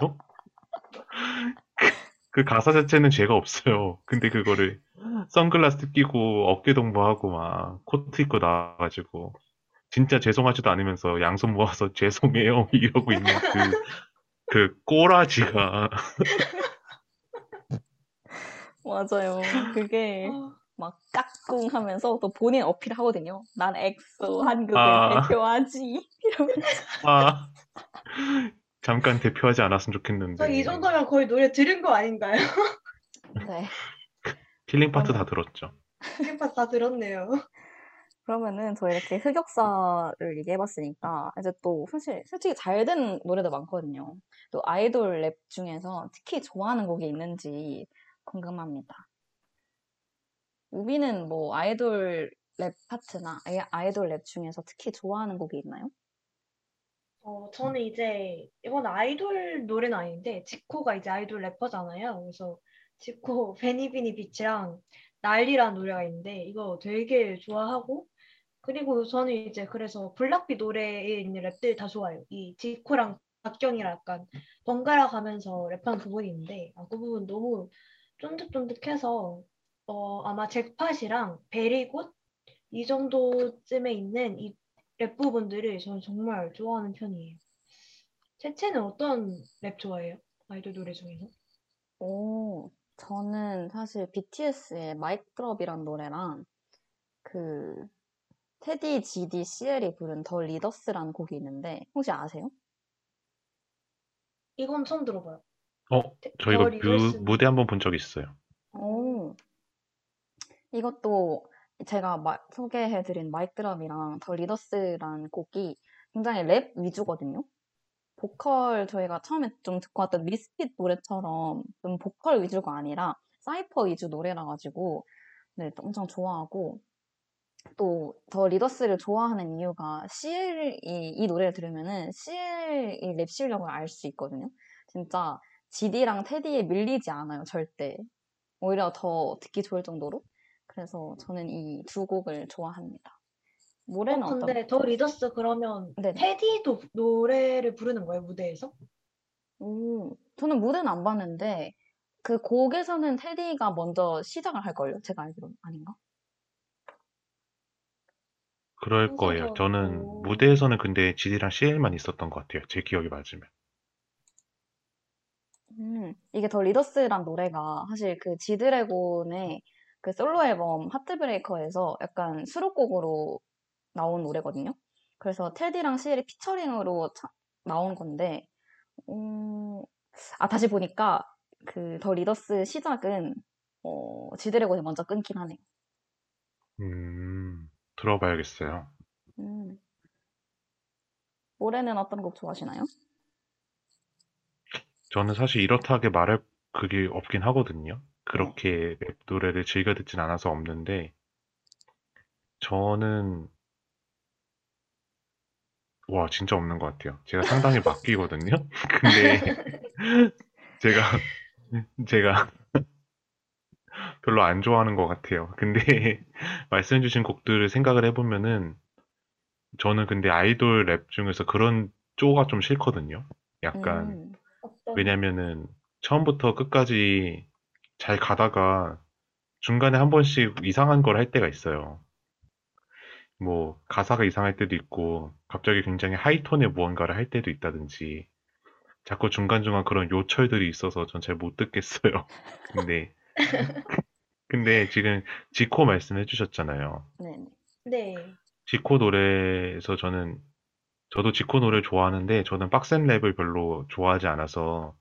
그, 그 가사 자체는 죄가 없어요. 근데 그거를 선글라스 끼고 어깨 동무하고 막 코트 입고 나와가지고 진짜 죄송하지도 않으면서 양손 모아서 죄송해요 이러고 있는 그, 그 꼬라지가 맞아요. 그게 어, 막 깍꿍 하면서 또 본인 어필 하거든요. 난 엑소 한국을 아. 대표하지. 이러면서. 아, 잠깐 대표하지 않았으면 좋겠는데. 저이 정도면 거의 노래 들은 거 아닌가요? 네. killing part 다 들었죠. 킬파 다 들었네요. 그러면은 저 이렇게 흑역사를 얘기해봤으니까 이제 또 사실 솔직히 잘 된 노래도 많거든요. 또 아이돌 랩 중에서 특히 좋아하는 곡이 있는지 궁금합니다. 우비는 뭐 아이돌 랩 파트나 아이- 아이돌 랩 중에서 특히 좋아하는 곡이 있나요? 어, 저는 이제 이건 아이돌 노래는 아닌데 지코가 이제 아이돌 래퍼잖아요. 그래서 지코 Veni Vidi Vici랑 난리란 노래가 있는데 이거 되게 좋아하고 그리고 저는 이제 그래서 블락비 노래에 있는 랩들 다 좋아요. 이 지코랑 박경이랑 약간 번갈아 가면서 부분이 있는데 아, 그 부분 너무 쫀득쫀득해서 어, 아마 Jackpot이랑 Very Good 이 정도쯤에 있는 이 랩 부분들을 저는 정말 좋아하는 편이에요. 채채는 어떤 랩 좋아해요? 아이돌 노래 중에서? 오, 저는 사실 BTS의 MIC Drop이란 노래랑 그 테디, GD, CL이 부른 The Leaders라는 곡이 있는데 혹시 아세요? 이건 처음 들어봐요. 어, 테- 저 이거 더 뮤, 무대 한번 본 적 있어요. 오, 이것도 제가 마- 소개해드린 MIC Drop이랑 The Leaders란 곡이 굉장히 랩 위주거든요. 보컬 저희가 처음에 좀 듣고 왔던 Misfit 노래처럼 좀 보컬 위주가 아니라 사이퍼 위주 노래라 가지고 네, 엄청 좋아하고 또 The Leaders를 좋아하는 이유가 CL이 이 노래를 들으면은 CL이 랩 실력을 알 수 있거든요. 진짜 GD랑 테디에 밀리지 않아요, 절대. 오히려 더 듣기 좋을 정도로. 그래서 저는 이 두 곡을 좋아합니다. 어, 어떤 근데 The Leaders 그러면 네네. 테디도 노래를 부르는 거예요, 무대에서? 오, 저는 무대는 안 봤는데 그 곡에서는 테디가 먼저 시작을 할걸요? 제가 알기로는 아닌가? 그럴 거예요. 저는 순서적으로. 무대에서는 근데 GD랑 CL만 있었던 것 같아요. 제 기억이 맞으면. 음, 이게 더 리더스란 노래가 사실 그 지드래곤의 그 솔로 앨범 하트브레이커에서 약간 수록곡으로 나온 노래거든요. 그래서 테디랑 시엘이 피처링으로 차- 나온 건데, 음, 아, 다시 보니까 그 더 리더스 시작은 어, 지드래곤이 먼저 끊긴 하네요. 음, 들어봐야겠어요. 음. 올해는 어떤 곡 좋아하시나요? 저는 사실 이렇다하게 말할 그게 없긴 하거든요. 그렇게 랩 노래를 즐겨 듣진 않아서 없는데, 저는, 와, 진짜 없는 것 같아요. 제가 상당히 맡기거든요. 근데, 제가, 제가 별로 안 좋아하는 것 같아요. 근데, 말씀해주신 곡들을 생각을 해보면은, 저는 근데 아이돌 랩 중에서 그런 쪼가 좀 싫거든요. 약간, 음, 어떤 왜냐면은 처음부터 끝까지 잘 가다가 중간에 한 번씩 이상한 걸 할 때가 있어요. 뭐 가사가 이상할 때도 있고 갑자기 굉장히 하이톤의 무언가를 할 때도 있다든지 자꾸 중간중간 그런 요철들이 있어서 전 잘 못 듣겠어요. 근데 근데 지금 지코 말씀해 주셨잖아요. 네네. 네. 지코 노래에서 저는 저도 지코 노래 좋아하는데 저는 빡센 랩을 별로 좋아하지 않아서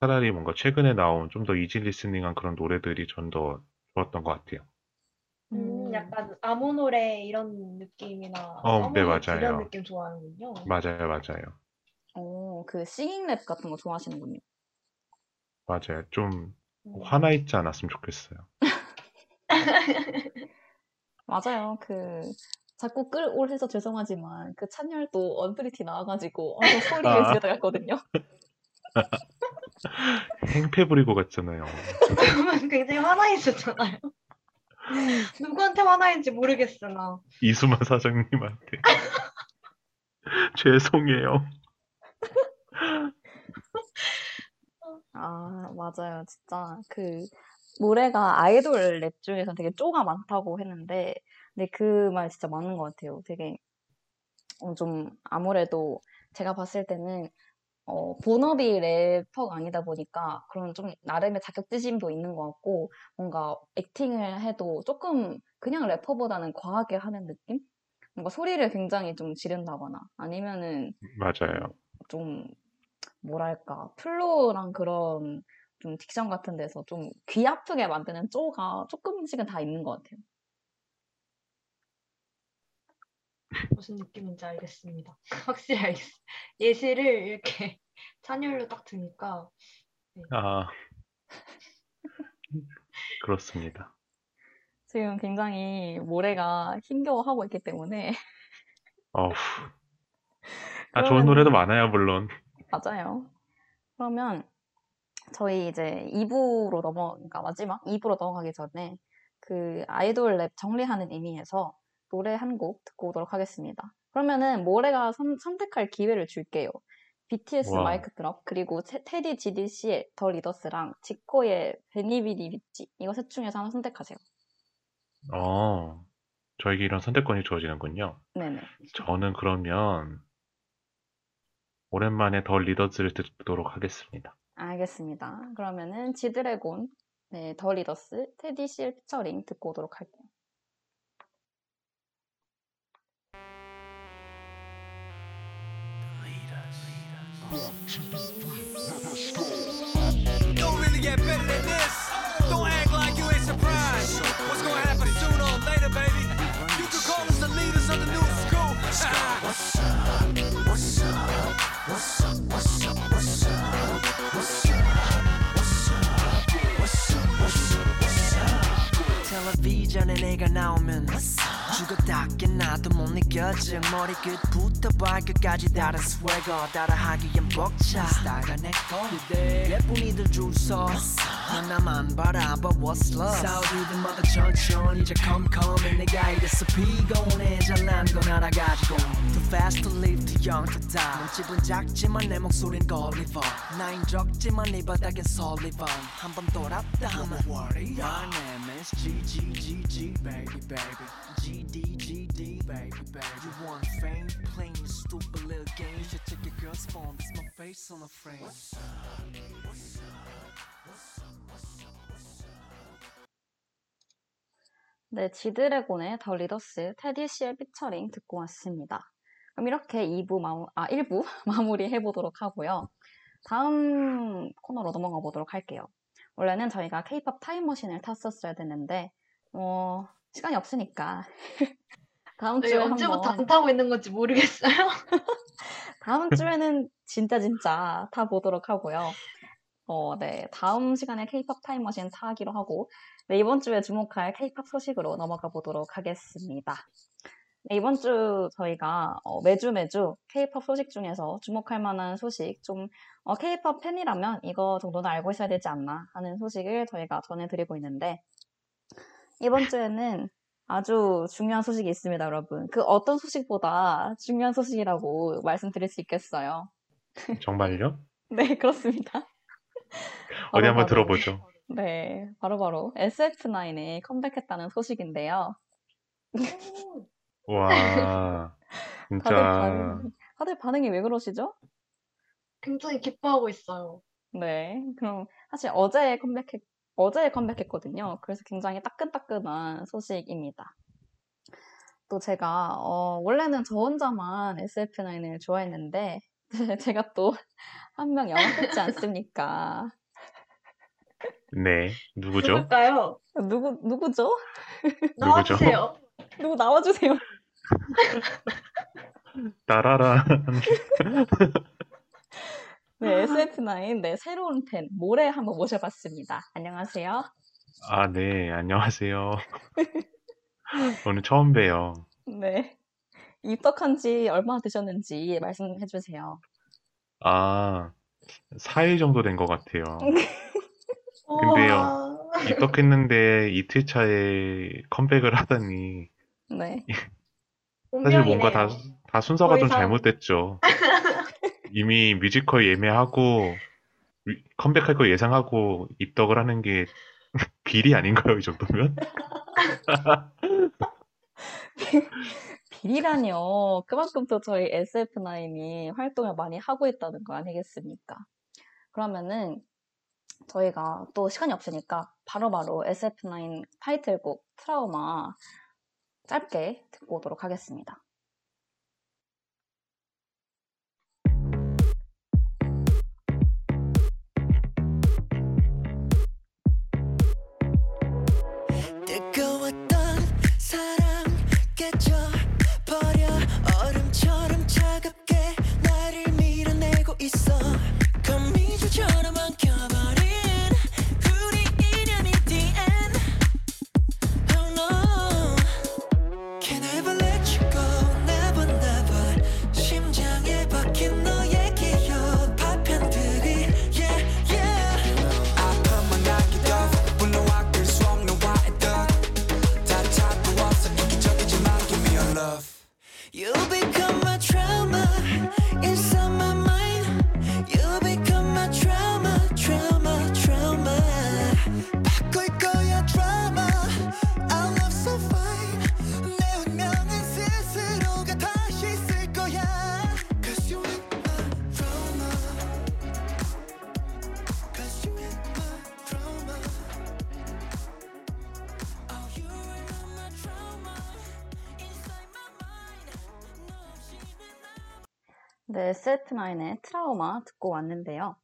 차라리 뭔가 최근에 나온 좀 더 이지 리스닝한 그런 노래들이 전 더 좋았던 것 같아요. 음, 음, 약간 아무 노래 이런 느낌이나 어, 네, summer hit 이런 맞아요. 느낌 좋아하는군요. 맞아요, 맞아요. 어, 그 singing 랩 같은 거 좋아하시는군요. 맞아요. 좀 음. 화나 있지 않았으면 좋겠어요. 맞아요. 그 자꾸 끌올해서 죄송하지만 그 찬열도 언프리티 나와가지고 엄청 소리를 아. 지르더랬거든요. 행패 부리고 갔잖아요. 그러면 굉장히 화나 있었잖아요. 누구한테 화나인지 모르겠으나. 이수만 사장님한테. 죄송해요. 아, 맞아요. 진짜 그 노래가 아이돌 랩 중에서 되게 쪼가 많다고 했는데, 근데 그 말 진짜 맞는 것 같아요. 되게 어, 좀 아무래도 제가 봤을 때는 어, 본업이 래퍼가 아니다 보니까 그런 좀 나름의 자격지심도 있는 것 같고 뭔가 액팅을 해도 조금 그냥 래퍼보다는 과하게 하는 느낌? 뭔가 소리를 굉장히 좀 지른다거나 아니면은 맞아요. 좀 뭐랄까 flow랑 그런 좀 diction 같은 데서 좀 귀 아프게 만드는 쪼가 조금씩은 다 있는 것 같아요. 무슨 느낌인지 알겠습니다. 확실히 알겠어요. 예시를 이렇게 찬열로 딱 드니까 아, 그렇습니다. 지금 굉장히 모래가 힘겨워하고 있기 때문에 어후. 아, 좋은 그러면은- 노래도 많아요, 물론. 맞아요. 그러면 저희 이제 2부로 넘어, 그러니까 마지막 2부로 넘어가기 전에 그 아이돌 랩 정리하는 의미에서 노래 한 곡 듣고 오도록 하겠습니다. 그러면은 모래가 선, 선택할 기회를 줄게요. BTS의 MIC Drop 그리고 테- 테디 GDC의 더 리더스랑 지코의 Veni Vidi Vici 이거 셋 중에서 하나 선택하세요. 어, 저에게 이런 선택권이 주어지는군요. 네네. 저는 그러면 오랜만에 더 리더즈를 듣도록 하겠습니다. 알겠습니다. 그러면은 지드래곤, 네, 더 리더스, 테디 실 피처링 듣고 오도록 할게요. Don't 나오면 죽었다 깨나도 못 느껴져. 머리끝부터 발끝까지 다른 스웨거. 따라하기엔 벅차. 스타가 내꺼 예쁜이들 줄서. 하나만 바라봐 what's love? 싸우지도 마다 천천히 이제 컴컴해. 내가 이래서 피곤해. 잘난 건 알아가지고. Too fast to live too young to die. 몸집은 작지만 내 목소린 걸리버. 나인 적지만 이 바닥엔 설리번 한번 돌았다 하면 worry My name is GGGG baby baby GDGD baby baby You want fame playing your stupid little game You should check your girl's phone That's my face on the frame 네, 지드래곤의 더 리더스, 테디 씨의 피처링 듣고 왔습니다. 그럼 이렇게 2부 마무, 아, 1부 마무리 해보도록 하고요. 다음 코너로 넘어가 보도록 할게요. 원래는 저희가 케이팝 타임머신을 탔었어야 됐는데, 어, 시간이 없으니까. 다음 저희 주에 언제부터 안 타고 있는 건지 모르겠어요. 다음 주에는 진짜 진짜 타보도록 하고요. 어, 네. 다음 시간에 케이팝 타임머신 타기로 하고, 네, 이번 주에 주목할 케이팝 소식으로 넘어가 보도록 하겠습니다. 네, 이번 주 저희가 어, 매주 매주 케이팝 소식 중에서 주목할 만한 소식, 좀 어, 케이팝 팬이라면 이거 정도는 알고 있어야 되지 않나 하는 소식을 저희가 전해드리고 있는데, 이번 주에는 아주 중요한 소식이 있습니다, 여러분. 그 어떤 소식보다 중요한 소식이라고 말씀드릴 수 있겠어요. 정말요? 네, 그렇습니다. 어디 한번 들어보죠. 네, 바로바로 SF9이 컴백했다는 소식인데요. 와, 다들 진짜 반응이, 다들 반응이 왜 그러시죠? 굉장히 기뻐하고 있어요. 네, 그럼 사실 어제 컴백했, 어제 컴백했거든요. 그래서 굉장히 따끈따끈한 소식입니다. 또 제가, 어, 원래는 저 혼자만 SF9을 좋아했는데, 제가 또 한 명 영입했지 않습니까? 네, 누구죠? 누굴까요? 누구, 누구죠? 나와주세요. 누구 나와주세요. 따라란. 네, SF9, 네, 새로운 팬, 모래 한번 모셔봤습니다. 안녕하세요. 아, 네, 안녕하세요. 오늘 처음 봬요. 네. 입덕한 지 얼마나 되셨는지 말씀해 주세요. 아, 4일 정도 된 것 같아요. 우와. 입덕했는데 이틀 차에 컴백을 하다니 네. 사실 뭔가 다. 다 순서가 더 좀. 잘못됐죠. 이미 뮤지컬 예매하고 위- 컴백할 거 예상하고 입덕을 하는 게 비리 아닌가요, 이 정도면? 비리라뇨. 그만큼 또 저희 SF9이 활동을 많이 하고 있다는 거 아니겠습니까? 그러면은 저희가 또 시간이 없으니까 바로바로 SF9 타이틀곡 트라우마 짧게 듣고 오도록 하겠습니다. SF9의 트라우마 듣고 왔는데요.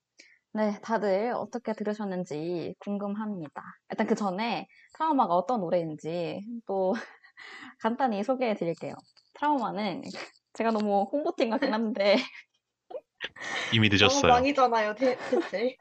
네, 다들 어떻게 들으셨는지 궁금합니다. 일단 그 전에 트라우마가 어떤 노래인지 또 간단히 소개해 드릴게요. 트라우마는 제가 너무 홍보팀 같긴 한데 이미 너무 늦었어요. 망이잖아요, 대, 대체.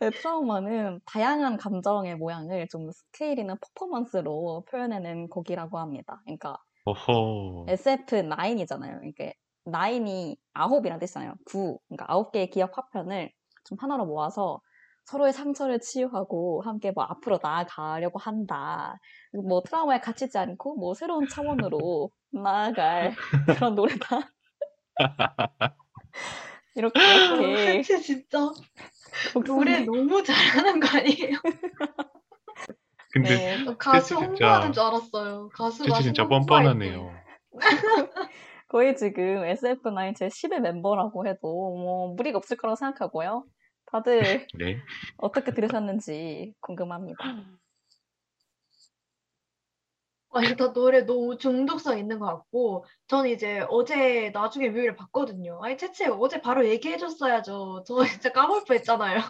네, 트라우마는 다양한 감정의 모양을 좀 스케일이나 퍼포먼스로 표현해낸 곡이라고 합니다. 그러니까 오호. SF9이잖아요. 이게 9이 아홉이라는 뜻이잖아요. 9. 그러니까 아홉 개의 기억 파편을 좀 하나로 모아서 서로의 상처를 치유하고 함께 뭐 앞으로 나아가려고 한다. 뭐 트라우마에 갇히지 않고 뭐 새로운 차원으로 나아갈 그런 노래다. 이렇게 이렇게 대체 진짜 노래 너무 잘하는 거 아니에요? 근데 네, 저 가수 진짜- 홍보하는 줄 알았어요. 가수가 채치 진짜 뻔뻔하네요. 거의 지금 SF9 제 10의 멤버라고 해도 뭐 무리가 없을 거라고 생각하고요. 다들 네. 어떻게 들으셨는지 궁금합니다. 아, 일단 노래 너무 중독성 있는 것 같고, 저는 이제 어제 나중에 뮤비를 봤거든요. 아니, 채채 어제 바로 얘기해줬어야죠. 저 진짜 까먹을 뻔 했잖아요.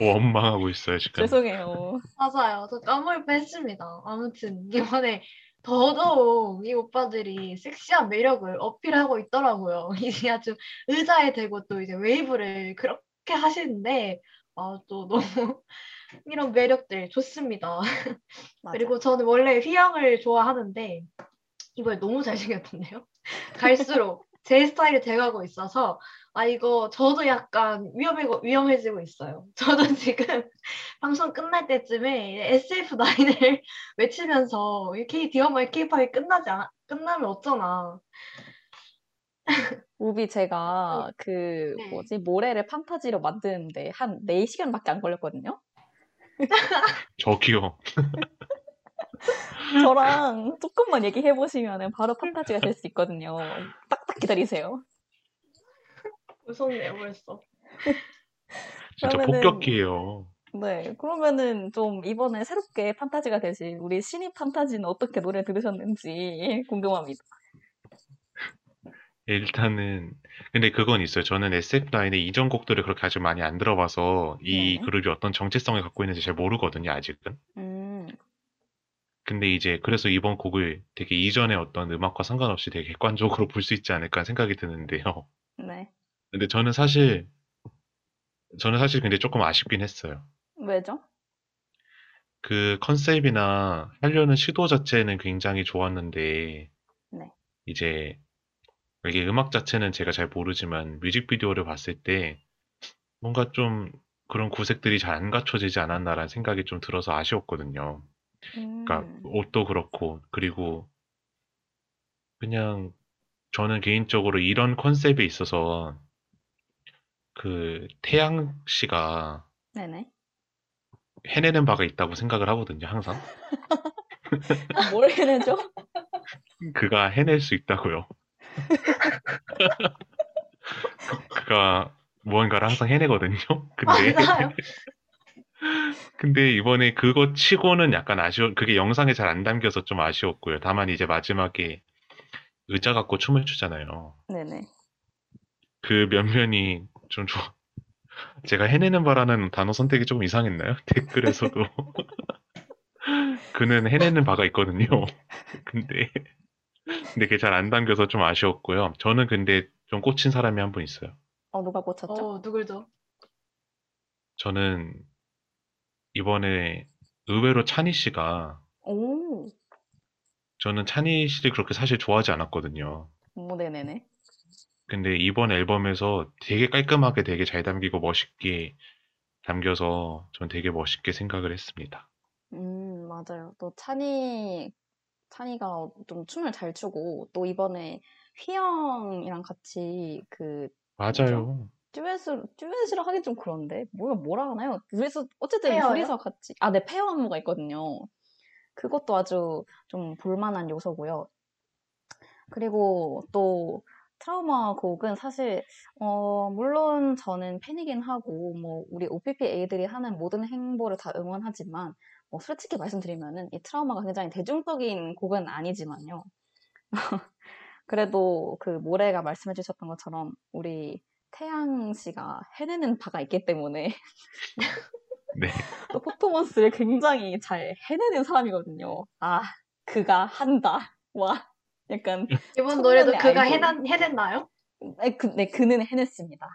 원망하고 있어요, 지금. 죄송해요. 맞아요. 저 까먹을 뻔 했습니다. 아무튼, 이번에 더더욱 이 오빠들이 섹시한 매력을 어필하고 있더라고요. 이제 아주 의자에 대고 또 이제 웨이브를 그렇게 하시는데, 아, 또 너무 이런 매력들 좋습니다. 그리고 저는 원래 휘영을 좋아하는데 이번에 너무 잘생겼던데요. 갈수록 제 스타일이 돼가고 있어서 아 이거 저도 약간 위험해 위험해지고 있어요. 저도 지금 방송 끝날 때쯤에 SF9을 외치면서 이 K 디어마의 K-팝이 끝나지 않, 끝나면 어쩌나. 우비 제가 그 네. 뭐지 모래를 판타지로 만드는데 한 4시간밖에 안 걸렸거든요. 저기요. 저랑 조금만 얘기해 보시면 바로 판타지가 될 수 있거든요. 딱딱 기다리세요. 무섭네요 벌써. 진짜 그러면은- 폭격기예요. 네, 그러면은 좀 이번에 새롭게 판타지가 되신 우리 신입 판타지는 어떻게 노래 들으셨는지 궁금합니다. 일단은 근데 그건 있어요. 저는 SF9의 이전 곡들을 그렇게 아직 많이 안 들어봐서 이 네. 그룹이 어떤 정체성을 갖고 있는지 잘 모르거든요, 아직은. 음, 근데 이제 그래서 이번 곡을 되게 이전의 어떤 음악과 상관없이 되게 객관적으로 볼 수 있지 않을까 생각이 드는데요. 네. 근데 저는 사실 저는 사실 근데 조금 아쉽긴 했어요. 왜죠? 그 컨셉이나 하려는 시도 자체는 굉장히 좋았는데 네. 이제 이게 음악 자체는 제가 잘 모르지만 뮤직비디오를 봤을 때 뭔가 좀 그런 구색들이 잘 안 갖춰지지 않았나라는 생각이 좀 들어서 아쉬웠거든요. 그러니까 음, 옷도 그렇고 그리고 그냥 저는 개인적으로 이런 컨셉에 있어서 그 태양 씨가 네네. 해내는 바가 있다고 생각을 하거든요, 항상. 뭘 해내죠? 그가 해낼 수 있다고요. 그가 무언가를 항상 해내거든요. 근데 맞아요. 근데 이번에 그거 치고는 약간 아쉬워. 그게 영상에 잘 안 담겨서 좀 아쉬웠고요. 다만 이제 마지막에 의자 갖고 춤을 추잖아요. 네네. 그 면면이 좀 좋아. 제가 해내는 바라는 단어 선택이 조금 이상했나요? 댓글에서도. 그는 해내는 바가 있거든요. 근데, 근데 그게 잘 안 담겨서 좀 아쉬웠고요. 저는 근데 좀 꽂힌 사람이 한 분 있어요. 어, 누가 고쳤죠? 어 누굴죠? 저는 이번에 의외로 찬희 씨가 오, 저는 찬희 씨를 그렇게 사실 좋아하지 않았거든요. 뭐, 네네네. 근데 이번 앨범에서 되게 깔끔하게 되게 잘 담기고 멋있게 담겨서 전 되게 멋있게 생각을 했습니다. 음, 맞아요. 또 찬이 찬이가 좀 춤을 잘 추고 또 이번에 휘영이랑 같이 그 맞아요. 듀엣을 듀엣이라 하기 좀 그런데 뭐라 뭐라 하나요? 둘이서 어쨌든 페어요? 둘이서 같이 아, 네 페어 안무가 있거든요. 그것도 아주 좀 볼만한 요소고요. 그리고 또 트라우마 곡은 사실 어 물론 저는 팬이긴 하고 뭐 우리 OPP A들이 하는 모든 행보를 다 응원하지만 뭐 솔직히 말씀드리면은 이 트라우마가 굉장히 대중적인 곡은 아니지만요. 그래도 그 모래가 말씀해 주셨던 것처럼 우리 태양 씨가 해내는 바가 있기 때문에 네. 또 퍼포먼스를 굉장히 잘 해내는 사람이거든요. 아, 그가 한다. 와, 약간 이번 노래도 그가. 해냈, 해냈나요? 네, 그, 네, 그는 해냈습니다.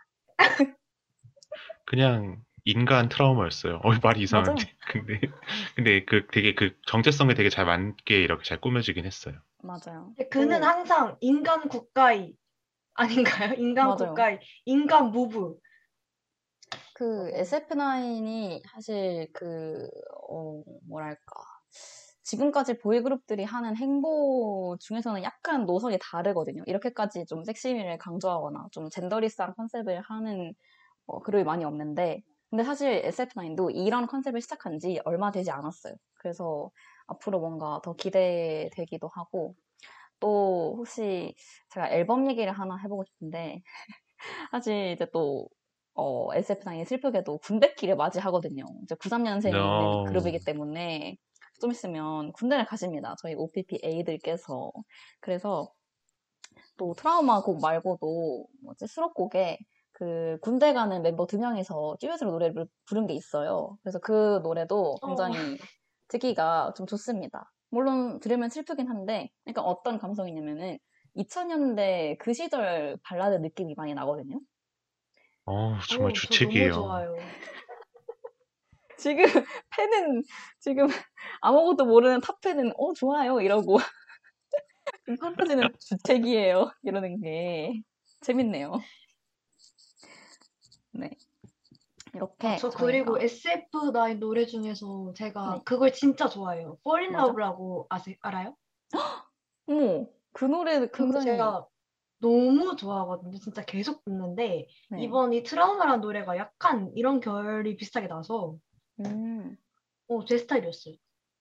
그냥 인간 트라우마였어요. 어, 말이 이상한데. 근데, 근데 그 되게 그 정체성에 되게 잘 맞게 이렇게 잘 꾸며지긴 했어요. 맞아요. 그는 또 항상 인간 국가의 아닌가요? 인간 맞아요. 국가의 인간 무브. 그 SF9이 사실 그, 어, 뭐랄까. 지금까지 보이그룹들이 하는 행보 중에서는 약간 노선이 다르거든요. 이렇게까지 좀 섹시미를 강조하거나 좀 젠더리스한 컨셉을 하는 어, 그룹이 많이 없는데, 근데 사실 SF9도 이런 컨셉을 시작한 지 얼마 되지 않았어요. 그래서 앞으로 뭔가 더 기대되기도 하고, 또 혹시 제가 앨범 얘기를 하나 해보고 싶은데, 사실 이제 또, 어, SF9이 슬프게도 군대기를 맞이하거든요. 이제 93년생 No. 그룹이기 때문에 좀 있으면 군대를 가십니다. 저희 OPP A들께서. 그래서 또 트라우마 곡 말고도 뭐지 수록곡에 그 군대 가는 멤버 두 명이서 듀엣으로 노래를 부른 게 있어요. 그래서 그 노래도 굉장히 듣기가 좀 좋습니다. 물론 들으면 슬프긴 한데, 그러니까 어떤 감성이냐면은 2000년대 그 시절 발라드 느낌이 많이 나거든요. 어, 정말 오, 저 주책이에요. 너무 좋아요. 지금 팬은 지금 아무것도 모르는 탑팬은 어 좋아요 이러고 판타지는 주책이에요 이러는 게 재밌네요. 네 이렇게 아, 저 그리고 저희가 SF9 노래 중에서 제가 네. 그걸 진짜 좋아해요. Fall in 맞아? Love라고 아세, 알아요? 어머 그 노래 굉장히 제가 너무 좋아하거든요. 진짜 계속 듣는데 네. 이번 이 트라우마라는 노래가 약간 이런 결이 비슷하게 나서 음, 어, 제 스타일이었어요.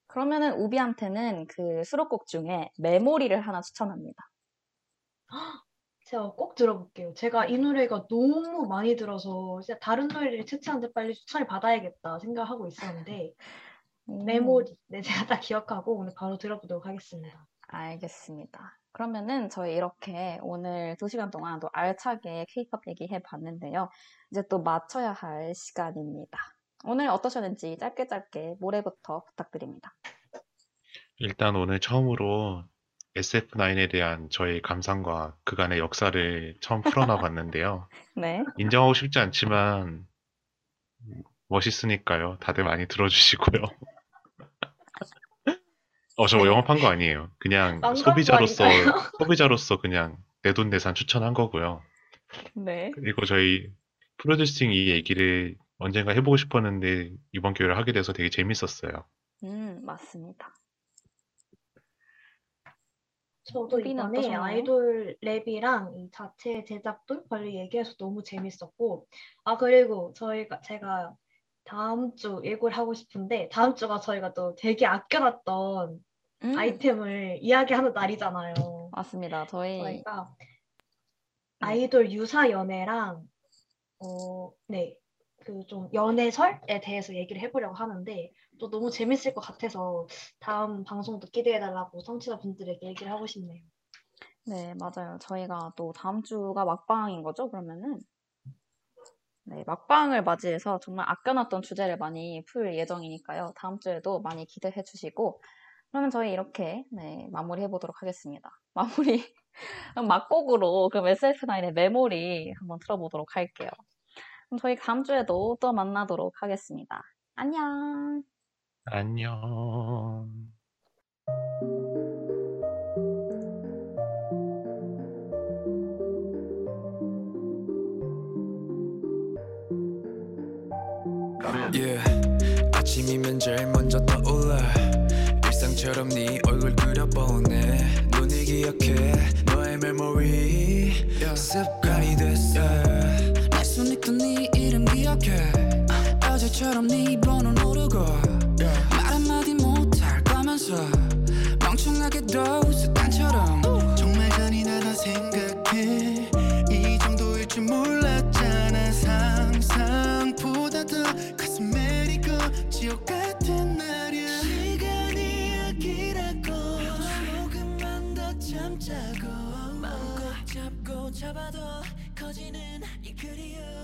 그러면은 우비한테는 그 수록곡 중에 메모리를 하나 추천합니다. 제가 꼭 들어볼게요. 제가 이 노래가 너무 많이 들어서 진짜 다른 노래를 채취하는데 빨리 추천을 받아야겠다 생각하고 있었는데 음, 메모리 네 제가 다 기억하고 오늘 바로 들어보도록 하겠습니다. 알겠습니다. 그러면은 저희 이렇게 오늘 2시간 동안 또 알차게 케이팝 얘기해 봤는데요. 이제 또 맞춰야 할 시간입니다. 오늘 어떠셨는지 짧게 짧게 모레부터 부탁드립니다. 일단 오늘 처음으로 SF9에 대한 저의 감상과 그간의 역사를 처음 풀어놔 봤는데요. 네. 인정하고 싶지 않지만 멋있으니까요. 다들 많이 들어주시고요. 어, 저 영업한 거 아니에요. 그냥 소비자로서? 소비자로서 그냥 내돈내산 추천한 거고요. 네. 그리고 저희 프로듀싱 이 얘기를 언젠가 해보고 싶었는데 이번 기회를 하게 돼서 되게 재밌었어요. 음, 맞습니다. 저도 우비는 이번에? 아이돌 랩이랑 이 자체 제작도 관리 얘기해서 너무 재밌었고 아 그리고 저희가 제가 다음 주 예고를 하고 싶은데 다음 주가 저희가 또 되게 아껴놨던 음, 아이템을 이야기하는 날이잖아요. 맞습니다. 저희 저희가 네. 아이돌 유사 연애랑 어, 네. 그 좀 연애설에 대해서 얘기를 해보려고 하는데 또 너무 재밌을 것 같아서 다음 방송도 기대해달라고 청취자분들에게 얘기를 하고 싶네요. 네, 맞아요. 저희가 또 다음 주가 막방인 거죠, 그러면은? 네, 막방을 맞이해서 정말 아껴놨던 주제를 많이 풀 예정이니까요. 다음 주에도 많이 기대해 주시고, 그러면 저희 이렇게, 네, 마무리해 보도록 하겠습니다. 마무리, 막곡으로, 그럼 SF9의 메모리 한번 틀어보도록 할게요. 그럼 저희 다음 주에도 또 만나도록 하겠습니다. 안녕! 안녕. Yeah. 아침이면 제일 먼저 떠올라. 일상 중 어제처럼 네 얼굴 그려보네. 눈이 기억해. 너의 메모리 습관이 됐어. 내 손에 끈네 이름 기억해. 어제처럼 네 번호 누르고 거면서 멍청하게도 습관처럼. 정말 잔인하다 생각해. 이 정도일 줄 몰랐잖아. 상상보다 더 가슴 메리고 지옥 같은 날이야. 시간이 약이라고. 조금만 더 참자고. 마음껏 잡고 잡아도 커지는 이 그리움